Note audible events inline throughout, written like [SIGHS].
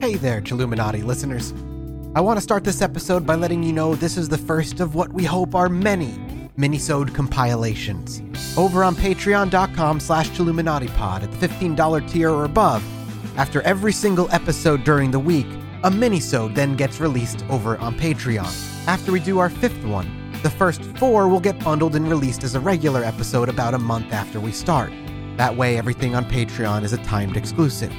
Hey there, Chilluminati listeners. I want to start this episode by letting you know this is the first of what we hope are many minisode compilations. Over on patreon.com slash Chilluminatipod at the $15 tier or above, after every single episode during the week, a minisode then gets released over on Patreon. After we do our fifth one, the first four will get bundled and released as a regular episode about a month after we start. That way, everything on Patreon is a timed exclusive.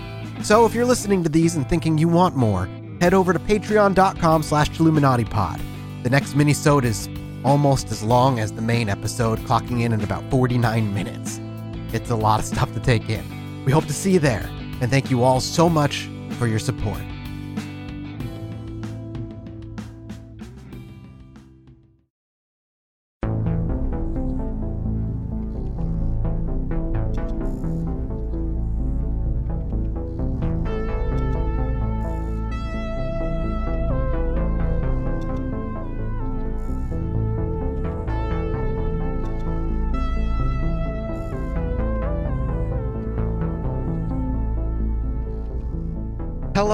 So if you're listening to these and thinking you want more, head over to patreon.com slash Chilluminatipod. The next minisode is almost as long as the main episode, clocking in at about 49 minutes. It's a lot of stuff to take in. We hope to see you there, and thank you all so much for your support.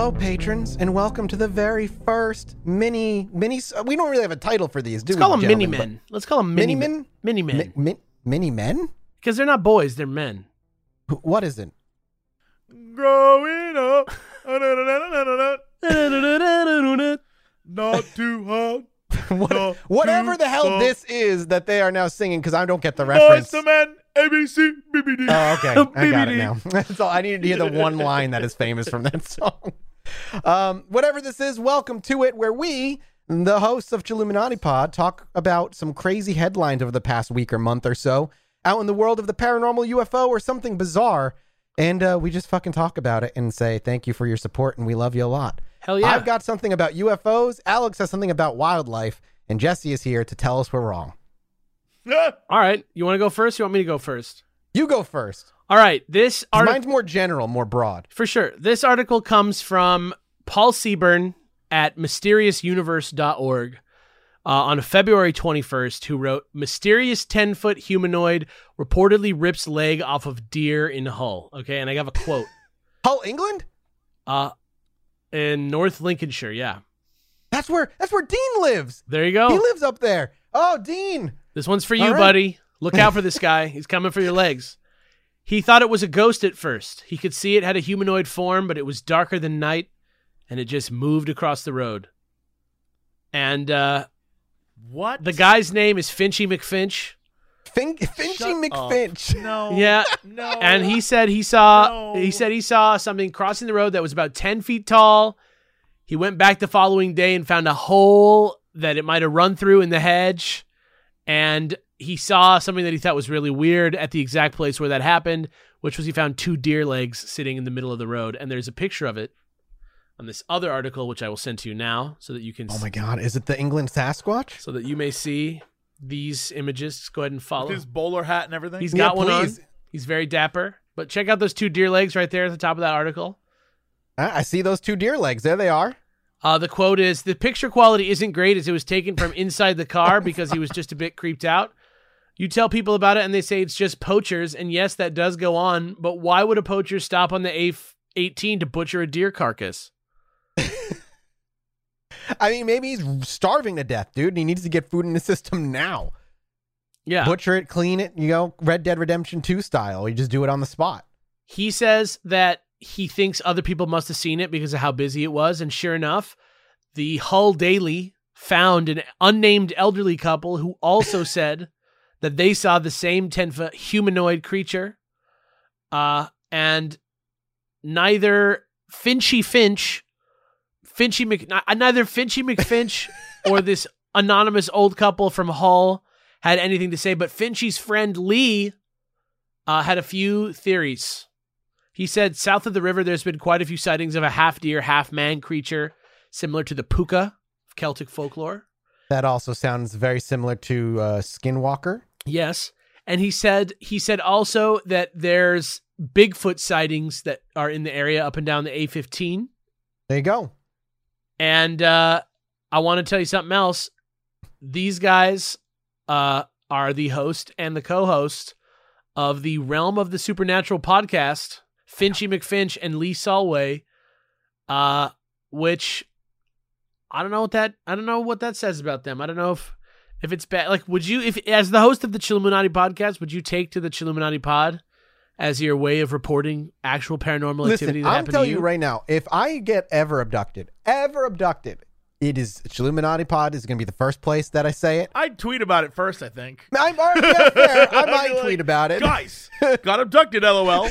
Hello, patrons, and welcome to the very first mini mini. Uh, we don't really have a title for these, do Let's we? call them mini gentlemen? men. Let's call them mini Mini-men? Mini men. Mi- mi- mini men? Because they're not boys, they're men. What is it? Growing up, not too hot. [LAUGHS] What- No, whatever two, the hell no. this is that they are now singing, because I don't get the Boys reference. to men, ABC, BBD. Oh, okay. [LAUGHS] I got it BBD. now. [LAUGHS] so I needed to hear the one line that is famous from that song. Um, whatever this is, welcome to it, where we, the hosts of Chilluminati Pod, talk about some crazy headlines over the past week or month or so out in the world of the paranormal UFO or something bizarre. And uh, we just fucking talk about it and say thank you for your support and we love you a lot. Hell yeah. I've got something about UFOs. Alex has something about wildlife. And Jesse is here to tell us we're wrong. [LAUGHS] All right. You want to go first? You want me to go first? You go first. All right. This article, Mine's more general, more broad. for sure. This article comes from Paul Seaburn at mysteriousuniverse.org uh, on February 21st, who wrote Mysterious 10 foot humanoid reportedly rips leg off of deer in Hull. Okay. And I have a quote. [LAUGHS] Hull, England? Uh, in North Lincolnshire. Yeah. That's where that's where Dean lives. There you go. He lives up there. Oh, Dean. This one's for you, right. buddy. Look out for this guy. He's coming for your legs. He thought it was a ghost at first. He could see it had a humanoid form, but it was darker than night, and it just moved across the road. And uh, What? the guy's name is Finchy McFinch. Fin- Finchy Shut McFinch. No. [LAUGHS] Yeah. No. And he said he saw No. he said he saw something crossing the road that was about ten feet tall. He went back the following day and found a hole that it might have run through in the hedge, and he saw something that he thought was really weird at the exact place where that happened, which was he found two deer legs sitting in the middle of the road, and there's a picture of it on this other article, which I will send to you now, so that you can Oh my God! Is it the England Sasquatch? so that you may see these images. Just go ahead and follow. With his bowler hat and everything. He's got one on. please. He's very dapper. But check out those two deer legs right there at the top of that article. I I see those two deer legs. There they are. Uh, the quote is The picture quality isn't great as it was taken from inside the car because he was just a bit creeped out. You tell people about it and they say it's just poachers. And yes, that does go on. But why would a poacher stop on the A 18 to butcher a deer carcass? [LAUGHS] I mean, maybe he's starving to death, dude, and he needs to get food in the system now. Yeah. Butcher it, clean it, you know, Red Dead Redemption 2 style. You just do it on the spot. He says that he thinks other people must have seen it because of how busy it was. And sure enough, the Hull Daily found an unnamed elderly couple who also said that they saw the same 10 foot humanoid creature. Uh, and neither Finchy Finch, Finchy Mc, neither Finchy McFinch [LAUGHS] or this anonymous old couple from Hull had anything to say, but Finchy's friend Lee uh, had a few theories. He said south of the river, there's been quite a few sightings of a half deer, half man creature similar to the puka of Celtic folklore. That also sounds very similar to uh, Skinwalker. Yes. And he said he said also that there's Bigfoot sightings that are in the area up and down the A15. There you go. And uh, I want to tell you something else. These guys uh, are the host and the co-host of the Realm of the Supernatural podcast. Finchy McFinch and Lee Solway Uh, which I don't know what that I don't know what that says about them. I don't know if if it's bad. Like, would you, if as the host of the Chilluminati podcast, would you take to the Chilluminati pod as your way of reporting actual paranormal activity Listen, that I'm happened to telling you? you right now, if I get ever abducted, ever abducted, it is Chilluminati Pod is going to be the first place that I say it. I'd tweet about it first, I think. I'm already yeah, fair. I [LAUGHS] might like, tweet about it. Guys, got abducted, [LAUGHS] lol.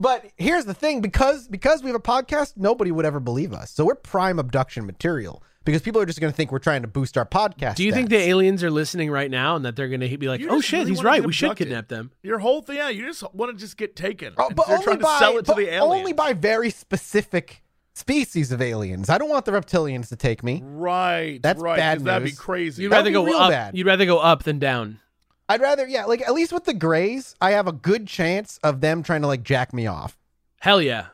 But here's the thing: because because we have a podcast, nobody would ever believe us. So we're prime abduction material because people are just going to think we're trying to boost our podcast. Do you think the aliens are listening right now and that they're going to be like, You "Oh shit, really he's right. We should kidnap them." Your whole thing, yeah, you just want to just get taken. Oh, but you're only trying to sell it to the aliens. only by very specific species of aliens. I don't want the reptilians to take me. Right. That's right, bad 'cause That'd be crazy. You'd That'd rather be go real up. bad. You'd rather go up than down. I'd rather, yeah, like at least with the Greys, I have a good chance of them trying to like jack me off. Hell yeah.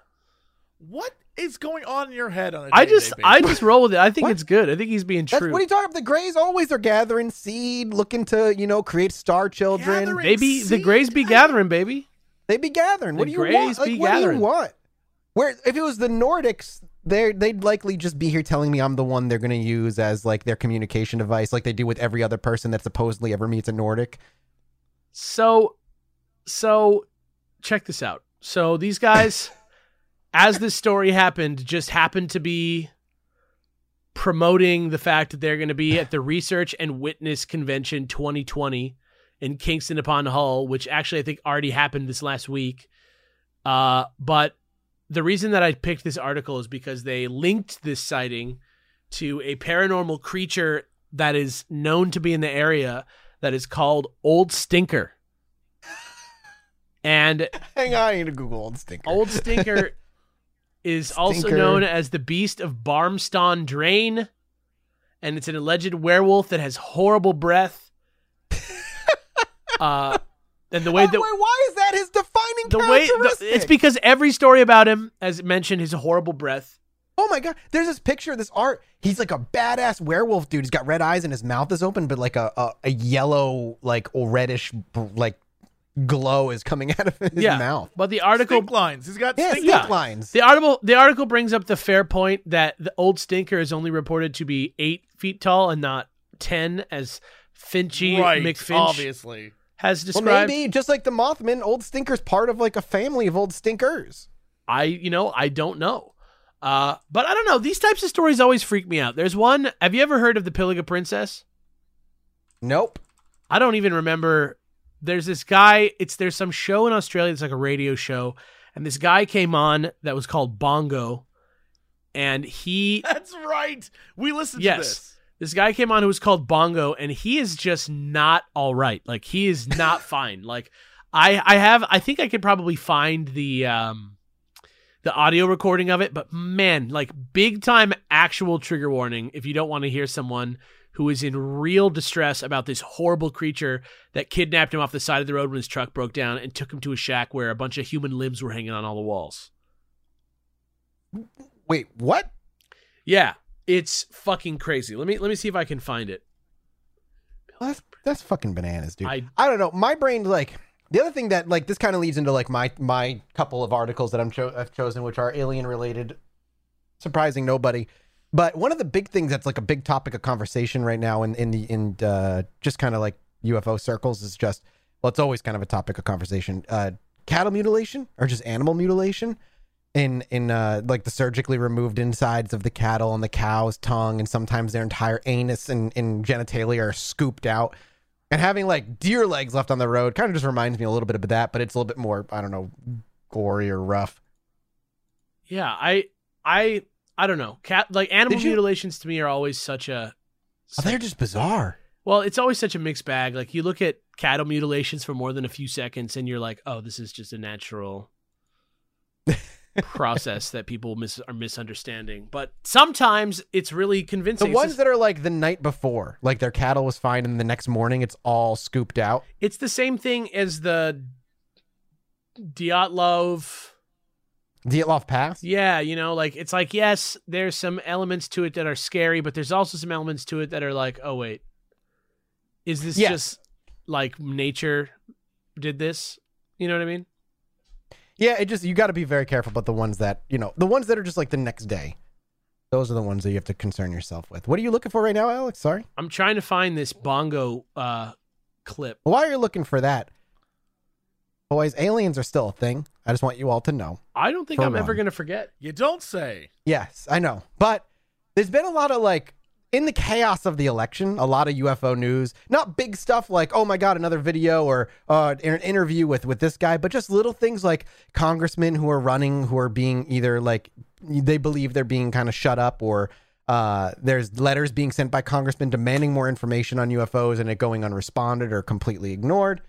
what is going on in your head on a I day-to-day just I just roll with it. I think What? it's good. I think he's being That's true. what are you talking about? The Greys always are gathering seed, looking to you know create star children. Gathering Maybe the seed? Greys be gathering, baby. They be gathering. What The do you Greys want? Like, be what do gathering. you want? Where if it was the Nordics, they they'd likely just be here telling me I'm the one they're going to use as like their communication device, like they do with every other person that supposedly ever meets a Nordic. So, so check this out. So these guys, [LAUGHS] as this story happened, just happened to be promoting the fact that they're going to be at the Research and Witness Convention 2020 in Kingston upon Hull, which actually I think already happened this last week. Uh, but the reason that I picked this article is because they linked this sighting to a paranormal creature that is known to be in the area that is called Old Stinker. And [LAUGHS] Hang on, I need to Google old stinker. Old Stinker [LAUGHS] is also known as the Beast of Barmston Drain, and it's an alleged werewolf that has horrible breath. [LAUGHS] uh, and the way Oh, that wait, why is that his defining the way the, characteristic? it's because every story about him, as mentioned, his horrible breath. Oh my god! There's this picture, this art. He's like a badass werewolf dude. He's got red eyes and his mouth is open, but like a a, a yellow, like or reddish, like glow is coming [LAUGHS] out of his yeah, mouth. but the article Stink lines. He's got Yeah, stink stink yeah. lines. lines. The article the article brings up the fair point that the old stinker is only reported to be eight feet tall and not ten, as Finchy Right. McFinch Obviously. Has Well, maybe just like the Mothman, old stinker's part of like a family of old stinkers. I you know I don't know, uh, but I don't know. These types of stories always freak me out. There's one. Have you ever heard of the Pilliga Princess? Nope. I don't even remember. There's this guy. It's there's some show in Australia. It's like a radio show, and this guy came on that was called Bongo, and he [LAUGHS] That's right. We listened Yes. to this. This guy came on who was called Bongo, and he is just not all right. Like he is not [LAUGHS] fine. Like I, I have, I think I could probably find the, um, the audio recording of it. But man, like big time actual trigger warning if you don't want to hear someone who is in real distress about this horrible creature that kidnapped him off the side of the road when his truck broke down and took him to a shack where a bunch of human limbs were hanging on all the walls. Wait, what? Yeah, it's fucking crazy. Let me let me see if I can find it. That's that's fucking bananas, dude. I I don't know. My brain like the other thing that like this kind of leads into like my my couple of articles that I'm cho- I've chosen, which are alien related, surprising nobody. But one of the big things that's like a big topic of conversation right now in in the in uh, just kind of like UFO circles is just well, it's always kind of a topic of conversation. Uh, cattle mutilation or just animal mutilation in in uh like the surgically removed insides of the cattle and the cow's tongue and sometimes their entire anus and, and genitalia are scooped out and having like deer legs left on the road kind of just reminds me a little bit of that but it's a little bit more i don't know gory or rough Yeah, I I I don't know. Cat like animal you- mutilations to me are always such a oh, they're just bizarre well, it's always such a mixed bag. Like you look at cattle mutilations for more than a few seconds and you're like, "Oh, this is just a natural process that people mis- are misunderstanding." But sometimes it's really the convincing. It's ones just- that are like the night before like their cattle was fine and the next morning it's all scooped out it's the same thing as the Dyatlov Dyatlov Pass. Yeah, you know, like it's like yes, there's some elements to it that are scary, but there's also some elements to it that are like, oh wait, is this Yes. just like nature did this? You know what I mean? Yeah, it just you got to be very careful about the ones that you know, the ones that are just like the next day. Those are the ones that you have to concern yourself with. What are you looking for right now, Alex? Sorry. I'm trying to find this bongo uh, clip. While you're looking for that, boys, aliens are still a thing. I just want you all to know. I don't think I'm ever going to forget. You don't say. Yes, I know. But there's been a lot of like in the chaos of the election, a lot of UFO news. Not big stuff like, oh my god, another video or uh, an interview with with this guy, but just little things like congressmen who are running who are being either like they believe they're being kind of shut up or uh, there's letters being sent by congressmen demanding more information on UFOs and it going unresponded or completely ignored.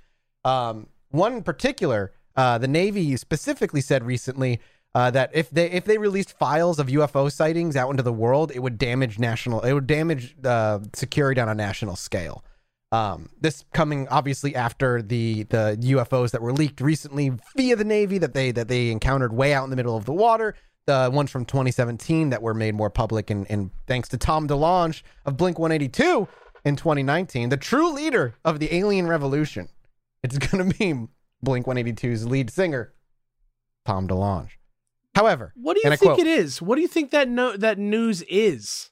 Um, one in particular, uh, the Navy specifically said recently uh, that if they if they released files of UFO sightings out into the world, it would damage national it would damage uh, security on a national scale. Um, this coming obviously after the the UFOs that were leaked recently via the Navy that they that they encountered way out in the middle of the water. The ones from 2017 that were made more public, and, and thanks to Tom DeLonge of Blink 182 in 2019, the true leader of the alien revolution. It's [LAUGHS] to be Blink 182's lead singer, Tom DeLonge. However, What do you think quote, it is? What do you think that no- that news is?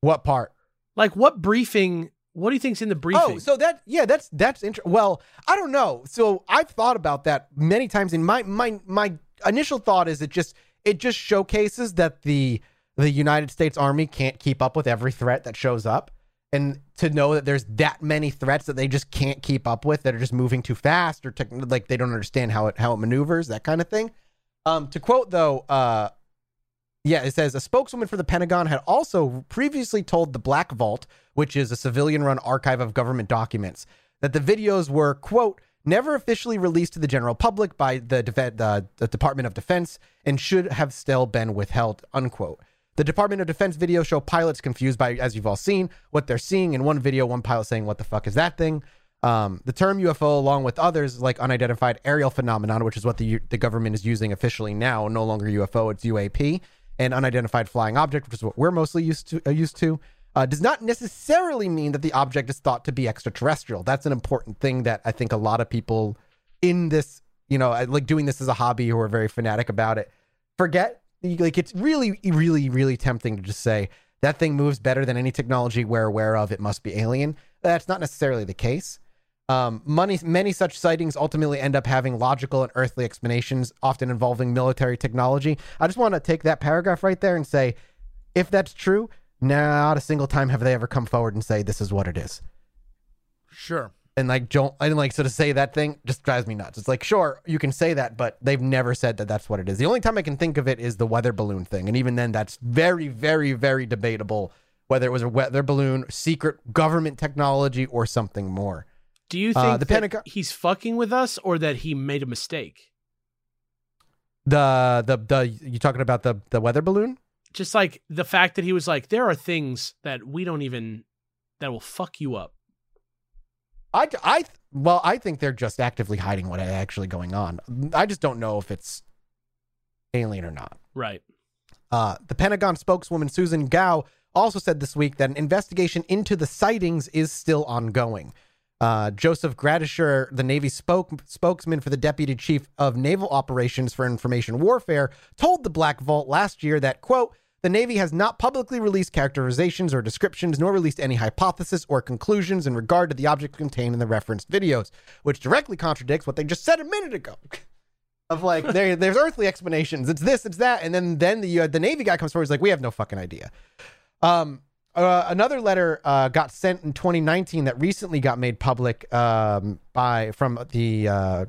What part? Like what briefing? What do you think's in the oh, briefing? Oh, so that yeah, that's that's interesting. Well, I don't know. So I've thought about that many times. And my my my initial thought is it just it just showcases that the the United States Army can't keep up with every threat that shows up, and to know that there's that many threats that they just can't keep up with that are just moving too fast or tech like they don't understand how it how it maneuvers that kind of thing. Um, to quote though, uh, yeah, it says a spokeswoman for the Pentagon had also previously told the Black Vault, which is a civilian run archive of government documents, that the videos were, quote, never officially released to the general public by the, def- the Department of Defense and should have still been withheld, unquote. The Department of Defense videos show pilots confused by, as you've all seen, what they're seeing. In one video, one pilot saying, What the fuck is that thing? Um, the term UFO, along with others like unidentified aerial phenomenon, which is what the the government is using officially now, no longer UFO, it's UAP, and unidentified flying object, which is what we're mostly used to uh, used to, uh, does not necessarily mean that the object is thought to be extraterrestrial. That's an important thing that I think a lot of people in this, you know, like doing this as a hobby who are very fanatic about it, forget. Like it's really, really, really tempting to just say that thing moves better than any technology we're aware of. It must be alien. That's not necessarily the case. Um, money, many such sightings ultimately end up having logical and earthly explanations, often involving military technology. I just want to take that paragraph right there and say, if that's true, not a single time have they ever come forward and say this is what it is. Sure. And like, don't and like, so to say that thing just drives me nuts. It's like, sure, you can say that, but they've never said that that's what it is. The only time I can think of it is the weather balloon thing, and even then, that's very, very, very debatable whether it was a weather balloon, secret government technology, or something more. Do you uh, think the that Pentagon- he's fucking with us or that he made a mistake? The the the you talking about the the weather balloon? Just like the fact that he was like, there are things that we don't even that will fuck you up. I I well, I think they're just actively hiding what actually going on. I just don't know if it's alien or not. Right. Uh, the Pentagon spokeswoman Susan Gao also said this week that an investigation into the sightings is still ongoing. Uh, Joseph Gradisher, the Navy spoke, spokesman for the Deputy Chief of Naval Operations for Information Warfare, told the Black Vault last year that, quote, the Navy has not publicly released characterizations or descriptions, nor released any hypothesis or conclusions in regard to the objects contained in the referenced videos, which directly contradicts what they just said a minute ago. [LAUGHS] of like there, there's earthly explanations. It's this, it's that, and then then the uh, the Navy guy comes forward. He's like, we have no fucking idea. Um, uh, another letter uh, got sent in 2019 that recently got made public um, by from the uh,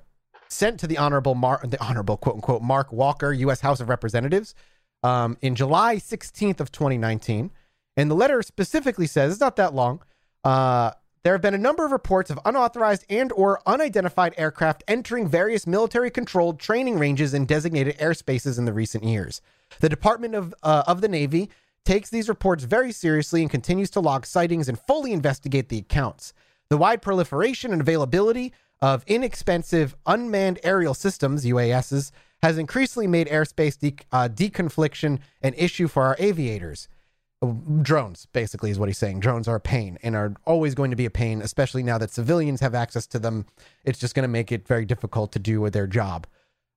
sent to the honorable the honorable quote unquote Mark Walker, U.S. House of Representatives, um, in July 16th of 2019, and the letter specifically says it's not that long. Uh, there have been a number of reports of unauthorized and or unidentified aircraft entering various military controlled training ranges and designated airspaces in the recent years. The Department of uh, of the Navy takes these reports very seriously and continues to log sightings and fully investigate the accounts. The wide proliferation and availability of inexpensive unmanned aerial systems (UASs) has increasingly made airspace de- uh, deconfliction an issue for our aviators. Drones basically is what he's saying. Drones are a pain and are always going to be a pain especially now that civilians have access to them. It's just going to make it very difficult to do their job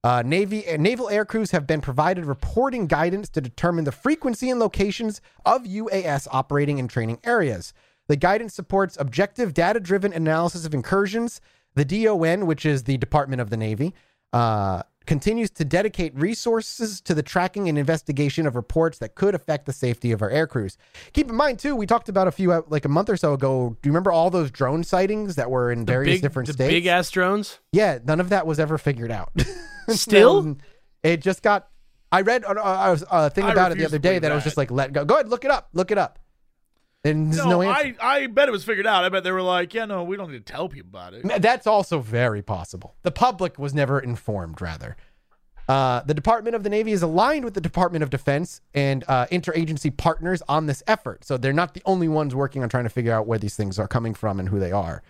Uh, Navy uh, naval air crews have been provided reporting guidance to determine the frequency and locations of UAS operating in training areas. The guidance supports objective, data-driven analysis of incursions. The DON, which is the Department of the Navy, uh, continues to dedicate resources to the tracking and investigation of reports that could affect the safety of our air crews. Keep in mind, too, we talked about a few, uh, like a month or so ago. Do you remember all those drone sightings that were in The various big, different the states? big ass drones. Yeah, none of that was ever figured out. [LAUGHS] Still? No, it just got. I read uh, uh, a thing about it the other day believe that, I was just like, let go. Go ahead, look it up. Look it up. And there's no, No, answer. I, I bet it was figured out. I bet they were like, yeah, no, we don't need to tell people about it. That's also very possible. The public was never informed, rather. Uh, the Department of the Navy is aligned with the Department of Defense and uh, interagency partners on this effort. So they're not the only ones working on trying to figure out where these things are coming from and who they are.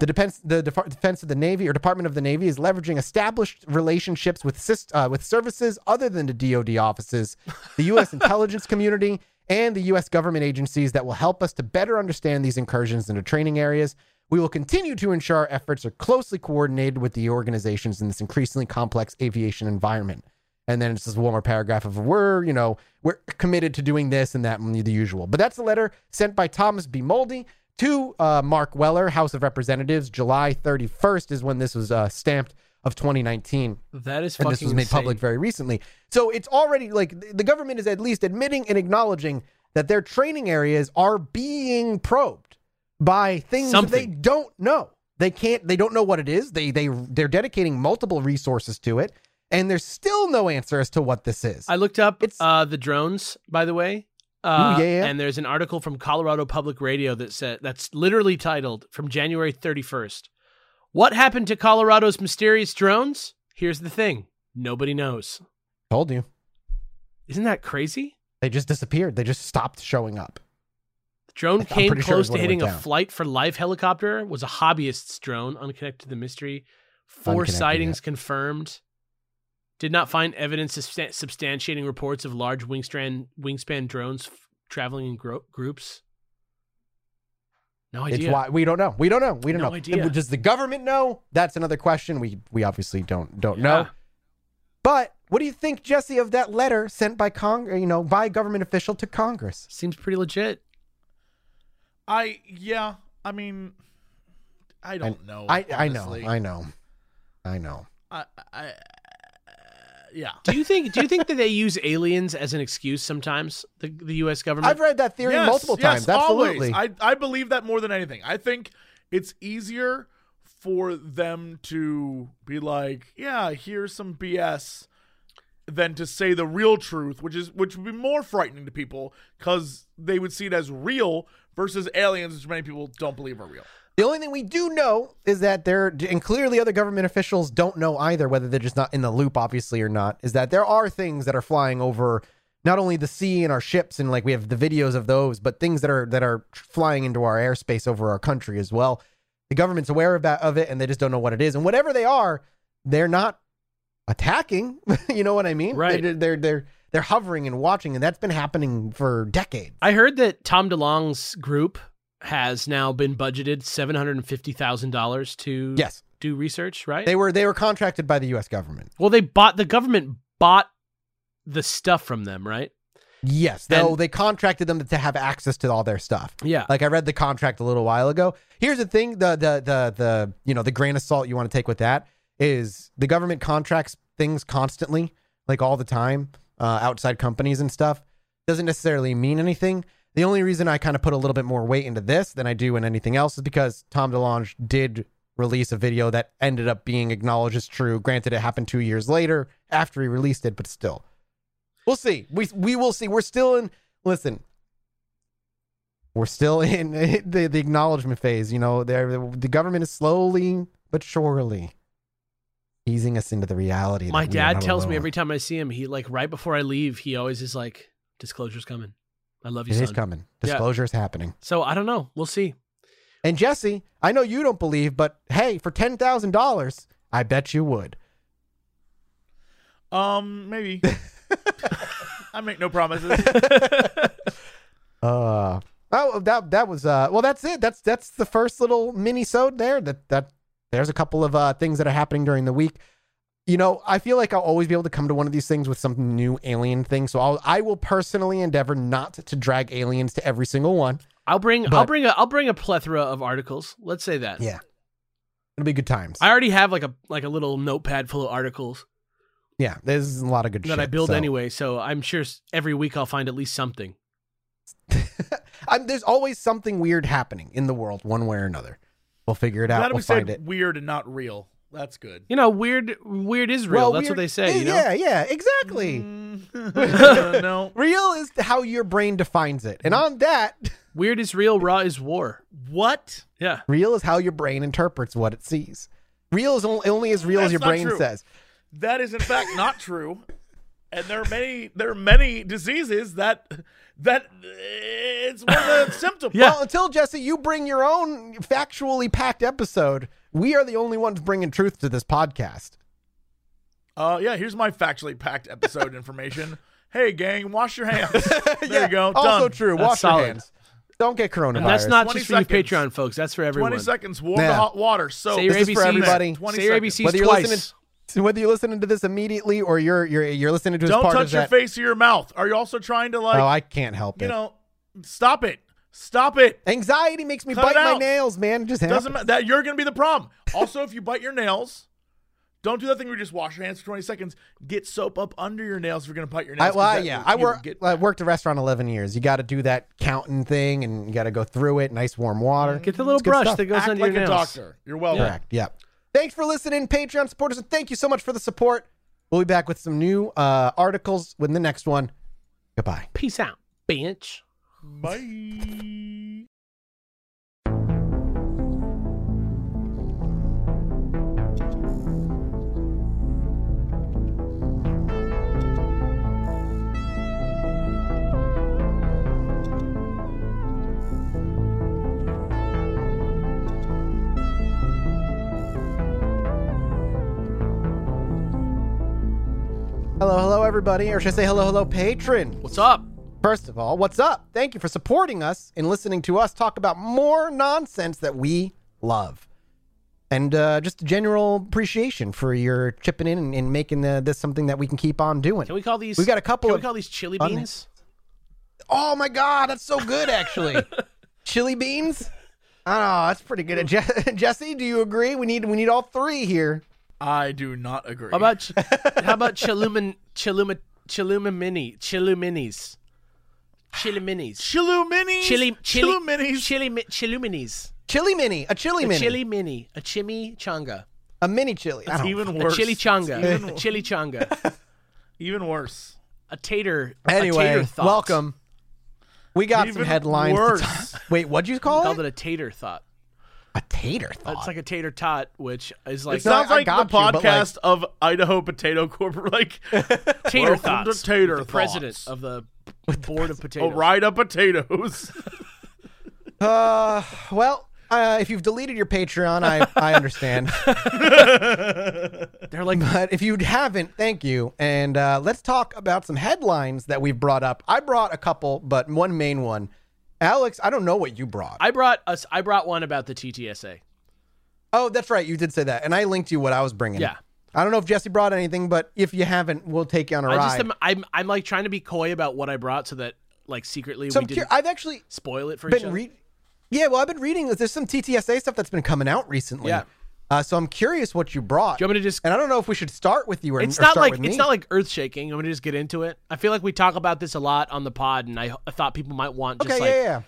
The defense, the Def- Defense of the Navy or Department of the Navy is leveraging established relationships with syst- uh, with services other than the DoD offices, the U.S. [LAUGHS] intelligence community, and the U.S. government agencies that will help us to better understand these incursions into training areas. We will continue to ensure our efforts are closely coordinated with the organizations in this increasingly complex aviation environment. And then it's just one more paragraph of we're, you know, we're committed to doing this and that and the usual. But that's a letter sent by Thomas B. Modly to uh, Mark Weller, House of Representatives. July 31st is when this was uh, stamped of 2019 That is and this was made insane. public very recently. So it's already like the government is at least admitting and acknowledging that their training areas are being probed by things they don't know. They can't. They don't know what it is. They they they're dedicating multiple resources to it, and there's still no answer as to what this is. I looked up It's- uh, the drones, by the way. Uh, Ooh, yeah, yeah. And there's an article from Colorado Public Radio that said that's literally titled from January 31st. What happened to Colorado's mysterious drones? Here's the thing: nobody knows. Told you. Isn't that crazy? They just disappeared. They just stopped showing up. The drone came pretty sure close to hitting a flight for life helicopter. Was a hobbyist's drone, unconnected to the mystery. Four sightings yeah. confirmed. Did not find evidence substantiating reports of large wingspan wingspan drones f- traveling in gro- groups. No It's idea. why we don't know. We don't know. We don't No know. idea. Does the government know? That's another question. We we obviously don't don't Yeah. know. But what do you think, Jesse, of that letter sent by Cong, you know, by a government official to Congress? Seems pretty legit. I, yeah, I mean, I don't know. I I know. I know. I know. I, I, yeah. Do you think? do you think that they use aliens as an excuse sometimes? The the U.S. government. I've read that theory Yes, multiple yes, times. Absolutely. Always. I, I believe that more than anything. I think it's easier for them to be like, yeah, here's some BS than to say the real truth, which is which would be more frightening to people because they would see it as real versus aliens, which many people don't believe are real. The only thing we do know is that there, and clearly other government officials don't know either, whether they're just not in the loop, obviously, or not, is that there are things that are flying over not only the sea and our ships, and like we have the videos of those, but things that are that are flying into our airspace over our country as well. The government's aware of that of it, and they just don't know what it is. And whatever they are, they're not attacking. [LAUGHS] you know what I mean? Right. They're they're they're, they're hovering and watching, and that's been happening for decades. I heard that Tom DeLonge's group has now been budgeted seven hundred and fifty thousand dollars to Yes, do research. Right? they were they were contracted by the U.S. government. well, they bought the government bought the stuff from them, right? Yes, though they contracted them to have access to all their stuff. Yeah. Like I read the contract a little while ago. Here's the thing: the the the the you know the grain of salt you want to take with that is the government contracts things constantly, like all the time, uh, outside companies and stuff. Doesn't necessarily mean anything. The only reason I kind of put a little bit more weight into this than I do in anything else is because Tom DeLonge did release a video that ended up being acknowledged as true. Granted, it happened two years later after he released it, but still, we'll see. We we will see. We're still in. Listen, we're still in [LAUGHS] the, the acknowledgement phase. You know, there the government is slowly but surely easing us into the reality. My dad tells me every time I see him, he like right before I leave, he always is like, "Disclosure's coming. I love you, it son." is coming. Yeah. Disclosure is happening. So I don't know. We'll see. And Jesse, I know you don't believe, but hey, for ten thousand dollars, I bet you would. Um, maybe. [LAUGHS] I make no promises. [LAUGHS] Uh oh, that that was uh well that's it. That's that's the first little mini sode there. That that there's a couple of uh things that are happening during the week. You know, I feel like I'll always be able to come to one of these things with some new alien thing. So I'll, I will personally endeavor not to drag aliens to every single one. I'll bring I'll bring a I'll bring a plethora of articles. Let's say that. Yeah. It'll be good times. I already have like a like a little notepad full of articles yeah, there's a lot of good that shit. I build so- anyway, so I'm sure every week I'll find at least something. [LAUGHS] I'm, there's always something weird happening in the world, one way or another. We'll figure it out. Glad We'll we find it. weird and not real. That's good. You know, weird weird is real. That's weird- what they say, you know? Yeah, yeah, exactly. Mm, [LAUGHS] no. [LAUGHS] Real is how your brain defines it. And on that, [LAUGHS] Weird is real, raw is war. What? Yeah. real is how your brain interprets what it sees. Real is only, only as real as your brain true. says. That is in fact not true. And there are many there are many diseases that that it's one of the symptoms. Yeah. Well, until Jesse, you bring your own factually packed episode, we are the only ones bringing truth to this podcast. Uh, yeah, here's my factually packed episode [LAUGHS] information. Hey, gang, wash your hands. [LAUGHS] There Yeah, you go. Also Done. true. That's Wash solid. your hands. Don't get coronavirus. And that's not 20 just for you. Patreon folks. That's for everyone. 20 seconds, warm Yeah. the hot water. So Say your This is for everybody. 20 Say your seconds. ABCs Whether you're twice. listening- So whether you're listening to this immediately or you're you're you're listening to it as Don't part touch of your that. face or your mouth. Are you also trying to like oh, I can't help you it. You know stop it. Stop it. Anxiety makes me Cut bite my nails, man. It just happens. Doesn't matter. That you're gonna be the problem. Also, if you bite your nails, don't do that thing where you just wash your hands for 20 seconds. Get soap up under your nails if you're gonna bite your I, nails. 'cause well, yeah, I work. Get, I worked a restaurant 11 years. You got to do that counting thing, and you got to go through it. Nice warm water. Get the little It's brush that goes act under like your a nails. doctor. You're well. Correct. Yep. Thanks for listening, Patreon supporters, and thank you so much for the support. We'll be back with some new uh, articles with the next one. Goodbye. Peace out, bench. Bye. Hello, hello, everybody, or should I say hello, hello, patron? What's up? First of all, what's up? Thank you for supporting us and listening to us talk about more nonsense that we love. And uh, just a general appreciation for your chipping in and, and making the, this something that we can keep on doing. Can we call these? We've got a couple Can of we call these chili un- beans? Oh my god, that's so good, actually. [LAUGHS] Chili beans. Oh, that's pretty good. Je- [LAUGHS] Jesse, do you agree? We need we need all three here. I do not agree. How about ch- how about [LAUGHS] chilumin chiluma chilumini chiluminis chiliminis Chilluminis? chili minis. chili Chilluminis? chili mi- chiluminis Chili mini, a chili a mini, chili mini a chimichanga a mini chili. I It's don't- even a worse. chili It's changa Even, a chili changa [LAUGHS] even worse. a tater a Anyway, tater thought. welcome. We got some Even headlines. to worse. Wait, what'd you We it? called it? it a tater thought A tater thought. it's like a tater tot which is like It sounds like the you, but, like- podcast of Idaho Potato Corp. [LAUGHS] Like tater Welcome thoughts Tater the president of the board of potatoes a ride of potatoes. [LAUGHS] Uh, well, uh, if you've deleted your Patreon, I I understand. [LAUGHS] they're like but if you haven't, thank you. And uh, let's talk about some headlines that we've brought up. I brought a couple, but one main one. Alex, I don't know what you brought. I brought us I brought one about the TTSA oh, that's right, you did say that, and I linked you what I was bringing. Yeah. I don't know if Jesse brought anything, but if you haven't, we'll take you on a I ride. just am, I'm I'm like trying to be coy about what I brought so that like secretly so we I'm didn't cur- I've actually spoil it for each other. reading. Yeah, well, I've been reading. There's some TTSA stuff that's been coming out recently. Yeah. Uh, so I'm curious what you brought. Do you want me to just? and I don't know if we should start with you or, It's or not start like with me. it's not like earth shaking. I'm gonna just get into it. I feel like we talk about this a lot on the pod, and I, I thought people might want just okay, like yeah, yeah.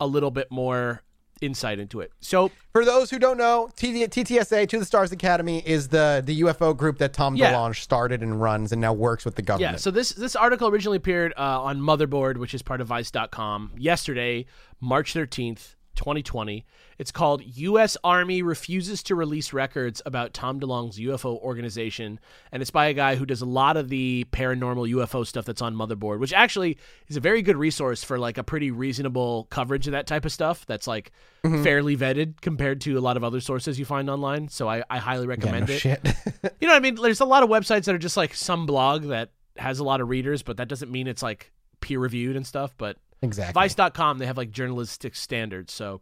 a little bit more insight into it. So For those who don't know, TTSA, To the Stars Academy, is the the UFO group that Tom Yeah. DeLonge started and runs and now works with the government. Yeah, so this this article originally appeared uh, on Motherboard, which is part of Vice.com, yesterday, March 13th, 2020. It's called U.S. Army Refuses to Release Records About Tom DeLonge's UFO Organization. And it's by a guy who does a lot of the paranormal UFO stuff that's on Motherboard, which actually is a very good resource for like a pretty reasonable coverage of that type of stuff that's like Mm-hmm. fairly vetted compared to a lot of other sources you find online. So I, I highly yeah, recommend no it. shit. [LAUGHS] You know what I mean? There's a lot of websites that are just like some blog that has a lot of readers, but that doesn't mean it's like peer reviewed and stuff. But exactly. Vice.com, they have like journalistic standards. So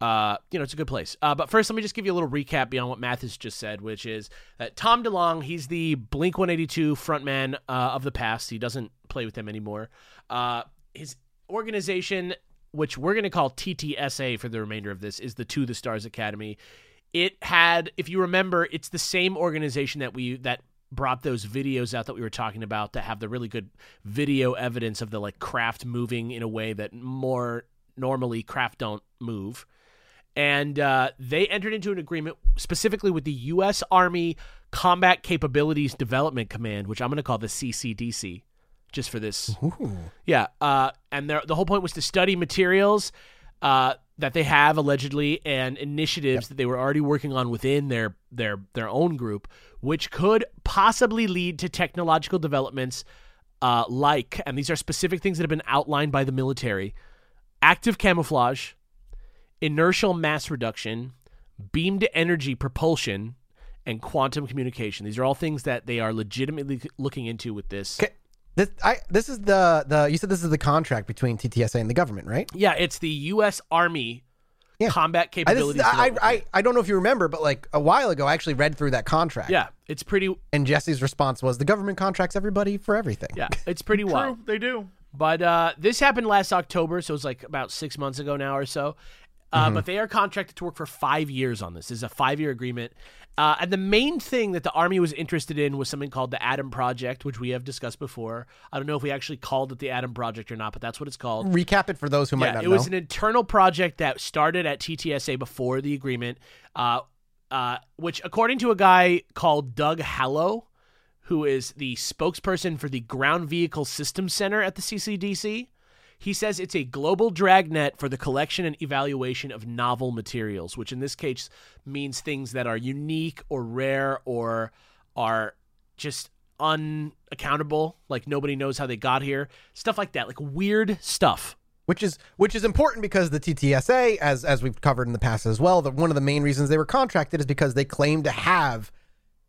Uh, you know, it's a good place. Uh, but first, let me just give you a little recap beyond what Mathis just said, which is that Tom DeLonge, he's the Blink 182 frontman uh, of the past. He doesn't play with them anymore. Uh, his organization, which we're going to call TTSA for the remainder of this, is the To the Stars Academy. It had, if you remember, it's the same organization that we that brought those videos out that we were talking about that have the really good video evidence of the like craft moving in a way that more normally craft don't move and uh, they entered into an agreement specifically with the U.S. Army Combat Capabilities Development Command, which I'm going to call the CCDC, just for this. Ooh. Yeah, uh, and the whole point was to study materials uh, that they have allegedly and initiatives that they were already working on within their their their own group, which could possibly lead to technological developments uh, like, and these are specific things that have been outlined by the military: active camouflage inertial mass reduction, beamed energy propulsion, and quantum communication. These are all things that they are legitimately looking into with this. Okay. This, I, this is the, the you said this is the contract between TTSA and the government, right? Yeah, it's the U.S. Army Yeah. combat I, capabilities. is, I, I, I don't know if you remember, but like a while ago, I actually read through that contract. yeah, it's pretty. And Jesse's response was the government contracts everybody for everything. Yeah, it's pretty wild. True, they do. But uh, this happened last October, so it was like about six months ago now or so. Uh, But they are contracted to work for five years on this. This is a five year agreement. Uh, and the main thing that the Army was interested in was something called the ADAM Project, which we have discussed before. I don't know if we actually called it the ADAM Project or not, but that's what it's called. Recap it for those who might not it know. It was an internal project that started at TTSA before the agreement, uh, uh, which, according to a guy called Doug Halleaux, who is the spokesperson for the Ground Vehicle Systems Center at the CCDC, he says it's a global dragnet for the collection and evaluation of novel materials, which in this case means things that are unique or rare or are just unaccountable, like nobody knows how they got here, stuff like that, like weird stuff. which is which is important because the TTSA, as as we've covered in the past as well, one of the main reasons they were contracted is because they claim to have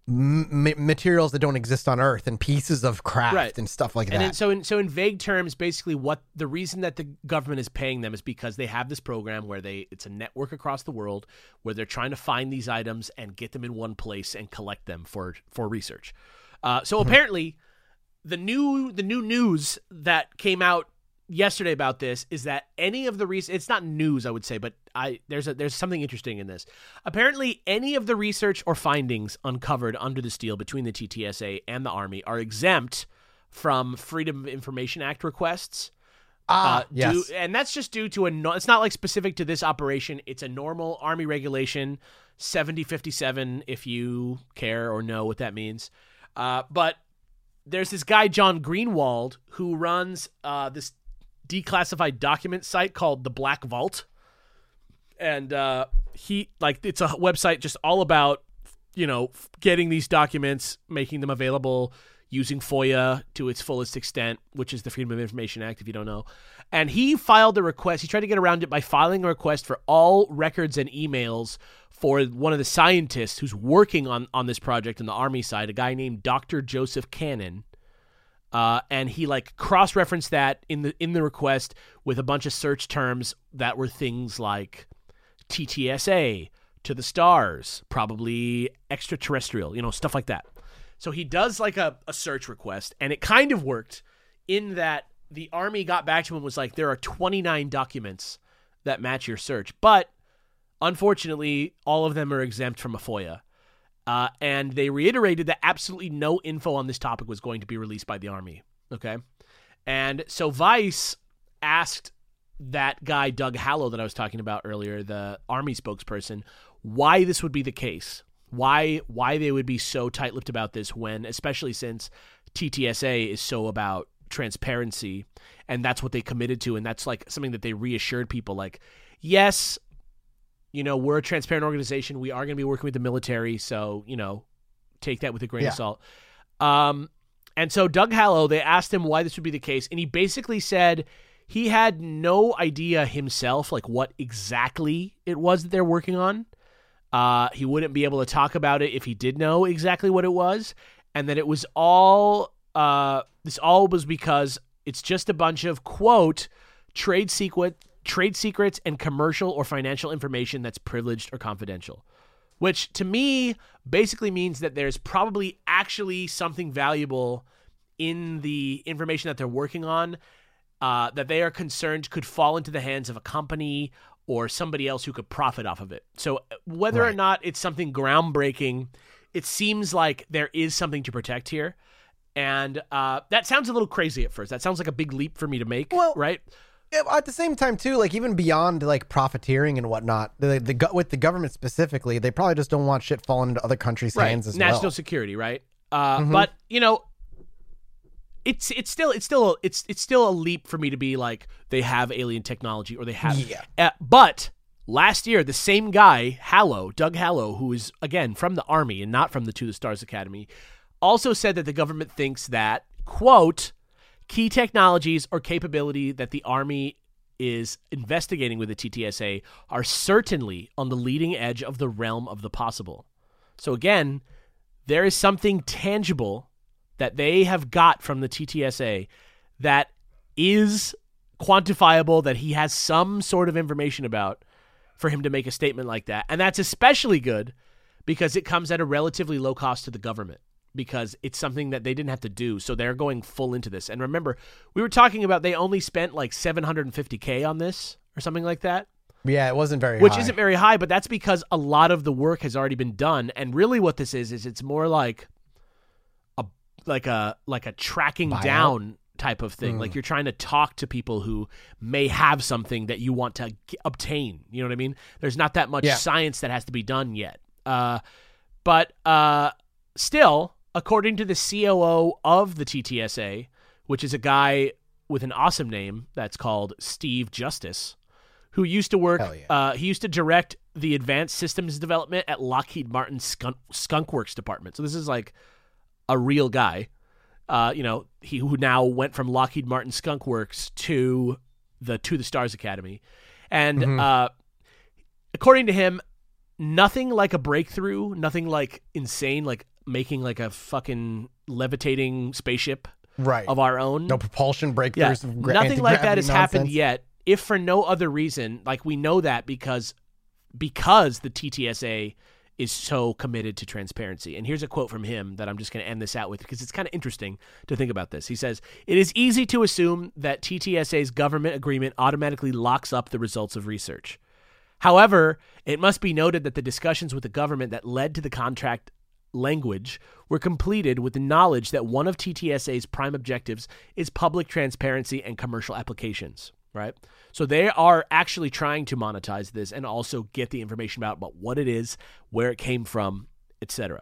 m- materials that don't exist on Earth and pieces of craft Right. and stuff like And that. in, so, in so in vague terms, basically, what the reason that the government is paying them is because they have this program where they it's a network across the world where they're trying to find these items and get them in one place and collect them for for research. Uh, so apparently, the new the new news that came out yesterday about this is that any of the research it's not news I would say but I there's a there's something interesting in this. Apparently any of the research or findings uncovered under this deal between the TTSA and the army are exempt from Freedom of Information Act requests. ah, Uh, yes. due- and that's just due to a no, it's not like specific to this operation. It's a normal army regulation 7057 if you care or know what that means. Uh, but there's this guy John Greenwald who runs uh, this declassified document site called the Black Vault, and uh, he like it's a website just all about you know getting these documents, making them available using FOIA to its fullest extent, which is the Freedom of Information Act, if you don't know. And he filed a request. He tried to get around it by filing a request for all records and emails for one of the scientists who's working on on this project on the Army side, a guy named Dr. Joseph Cannon. Uh, and he like cross-referenced that in the in the request with a bunch of search terms that were things like TTSA, to the stars, probably extraterrestrial, you know, stuff like that. So he does like a, a search request, and it kind of worked in that the army got back to him and was like, there are 29 documents that match your search, but unfortunately, all of them are exempt from a FOIA. Uh, and they reiterated that absolutely no info on this topic was going to be released by the army. Okay. And so Vice asked that guy, Doug Halleaux, that I was talking about earlier, the army spokesperson, why this would be the case. Why why they would be so tight-lipped about this when especially since TTSA is so about transparency and that's what they committed to and that's like something that they reassured people like yes you know we're a transparent organization. We are going to be working with the military so you know take that with a grain Yeah. of salt. Um and so Doug Halleaux they asked him why this would be the case and he basically said he had no idea himself like what exactly it was that they're working on. Uh, he wouldn't be able to talk about it if he did know exactly what it was, and that it was all uh, this all was because it's just a bunch of quote trade secret trade secrets and commercial or financial information that's privileged or confidential. Which to me basically means that there's probably actually something valuable in the information that they're working on uh, that they are concerned could fall into the hands of a company or somebody else who could profit off of it. So uh, whether or not it's something groundbreaking, it seems like there is something to protect here. And uh, that sounds a little crazy at first. That sounds like a big leap for me to make, Well, right? At the same time, too, like even beyond like profiteering and whatnot, the the with the government specifically, they probably just don't want shit falling into other countries' hands as national well. security, right? Uh, But you know, it's it's still it's still it's it's still a leap for me to be like they have alien technology or they have. Yeah. Uh, but last year, the same guy, Halleaux, Doug Halleaux, who is again from the army and not from the To the Stars Academy, also said that the government thinks that quote key technologies or capability that the army is investigating with the TTSA are certainly on the leading edge of the realm of the possible. So again, there is something tangible that they have got from the TTSA that is quantifiable that he has some sort of information about for him to make a statement like that. And that's especially good because it comes at a relatively low cost to the government because it's something that they didn't have to do. So they're going full into this. And remember, we were talking about they only spent like 750k on this or something like that Yeah, it wasn't very which high. isn't very high, but that's because a lot of the work has already been done. And really, what this is is it's more like a like a like a tracking Buyout? down type of thing. Like you're trying to talk to people who may have something that you want to g- obtain. You know what I mean? There's not that much Yeah. science that has to be done yet. Uh, but uh, still, according to the COO of the TTSA, which is a guy with an awesome name that's called Steve Justice, who used to work. Yeah. Uh, he used to direct the advanced systems development at Lockheed Martin's Skunk, Skunk Works department. So this is like a real guy. Uh, you know, he who now went from Lockheed Martin Skunk Works to the to the Stars Academy, and uh, according to him, nothing like a breakthrough, nothing like insane, like making like a fucking levitating spaceship right. of our own. no propulsion Yeah, breakthroughs. of gra- nothing like that has happened yet. If for no other reason, like we know that because because the TTSA is so committed to transparency. And here's a quote from him that I'm just going to end this out with because it's kind of interesting to think about this. He says, "It is easy to assume that TTSA's government agreement automatically locks up the results of research. However, it must be noted that the discussions with the government that led to the contract language were completed with the knowledge that one of TTSA's prime objectives is public transparency and commercial applications, right? So they are actually trying to monetize this and also get the information about, what it is, where it came from, etc.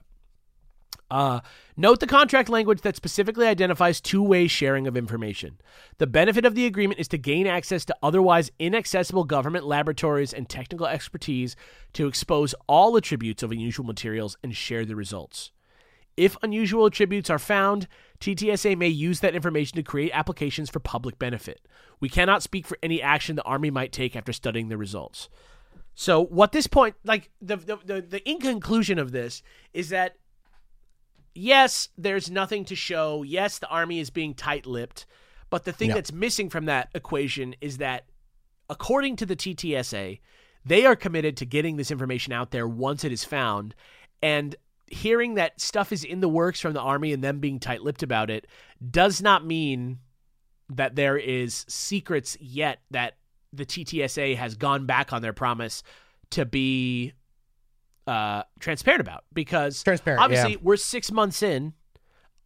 Uh, note the contract language that specifically identifies two way sharing of information. The benefit of the agreement is to gain access to otherwise inaccessible government laboratories and technical expertise to expose all attributes of unusual materials and share the results. If unusual attributes are found, TTSA may use that information to create applications for public benefit. We cannot speak for any action the Army might take after studying the results. So, what this point, like the the the, the in conclusion of this is that yes, there's nothing to show. Yes, the army is being tight-lipped, but the thing Yeah. that's missing from that equation is that according to the TTSA, they are committed to getting this information out there once it is found and hearing that stuff is in the works from the army and them being tight-lipped about it does not mean that there is secrets yet that the TTSA has gone back on their promise to be uh, transparent about because Transparent, obviously yeah. we're six months in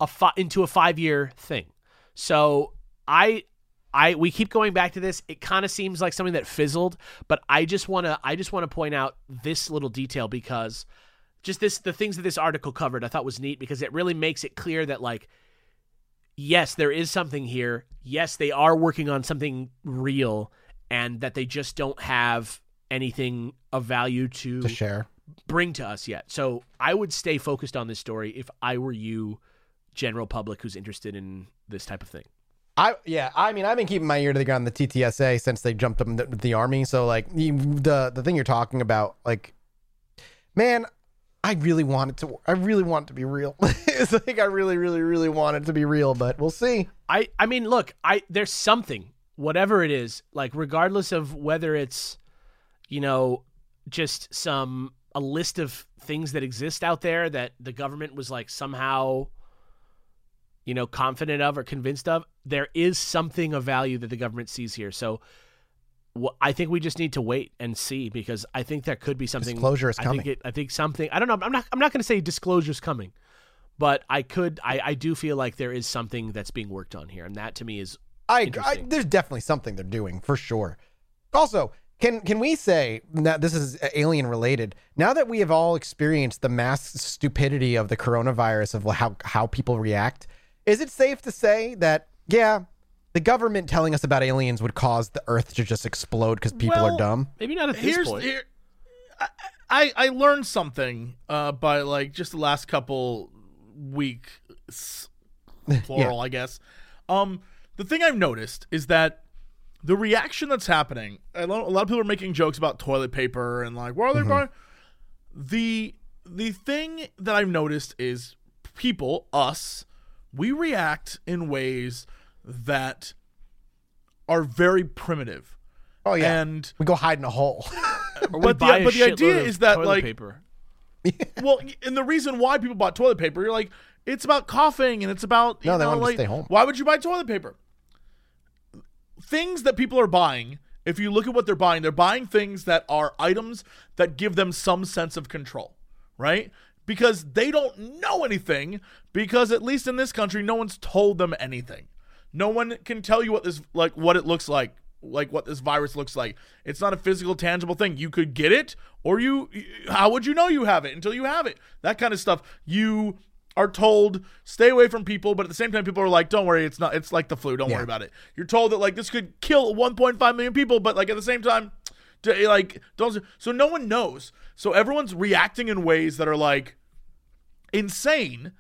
a fi- into a five year thing. So I I we keep going back to this. It kind of seems like something that fizzled, but I just want to I just want to point out this little detail because just this the things that this article covered I thought was neat because it really makes it clear that like yes, there is something here. Yes, they are working on something real and that they just don't have anything of value to, to share. Bring to us yet. So I would stay focused on this story if I were you, general public who's interested in this type of thing. I yeah, I mean, I've been keeping my ear to the ground the TTSA since they jumped up in the, the army. So like you, the the thing you're talking about, like, man, I really want it to. I really want it to be real. [LAUGHS] it's like I really, really, really want it to be real, but we'll see. I I mean, look, I there's something whatever it is, like regardless of whether it's, you know, just some a list of things that exist out there that the government was like somehow you know confident of or convinced of there is something of value that the government sees here so I think we just need to wait and see because I think there could be something. Disclosure is I coming. think, it, I think something. I don't know. I'm not. I'm not going to say disclosure's coming, but I could. I, I do feel like there is something that's being worked on here, and that to me is I, I there's definitely something they're doing for sure. Also, can can we say that this is alien related? Now that we have all experienced the mass stupidity of the coronavirus of how how people react, is it safe to say that yeah, the government telling us about aliens would cause the Earth to just explode because people Well, are dumb? maybe not at this Here's point. here, I, I I learned something uh, by like just the last couple weeks, [LAUGHS] plural, I guess. Um, the thing I've noticed is that the reaction that's happening. A lot, a lot of people are making jokes about toilet paper and like, where are they mm-hmm. buying. The the thing that I've noticed is people, us, we react in ways that are very primitive. Oh yeah, And we go hide in a hole. [LAUGHS] But the- but the idea is that, like- paper. well, and the reason why people bought toilet paper, you're like, it's about coughing and it's about you No, they know, wanted to like, stay home. Why would you buy toilet paper? Things that people are buying, if you look at what they're buying, they're buying things that are items that give them some sense of control, right? Because they don't know anything, because at least in this country, no one's told them anything. No one can tell you what this like what it looks like, like what this virus looks like. It's not a physical, tangible thing. You could get it, or you. How would you know you have it until you have it? That kind of stuff. You are told stay away from people, but at the same time, people are like, "Don't worry, it's not. It's like the flu. Don't Yeah. worry about it." You're told that like this could kill 1.5 million people, but like at the same time, d- eh, like don't. So no one knows. So everyone's reacting in ways that are like insane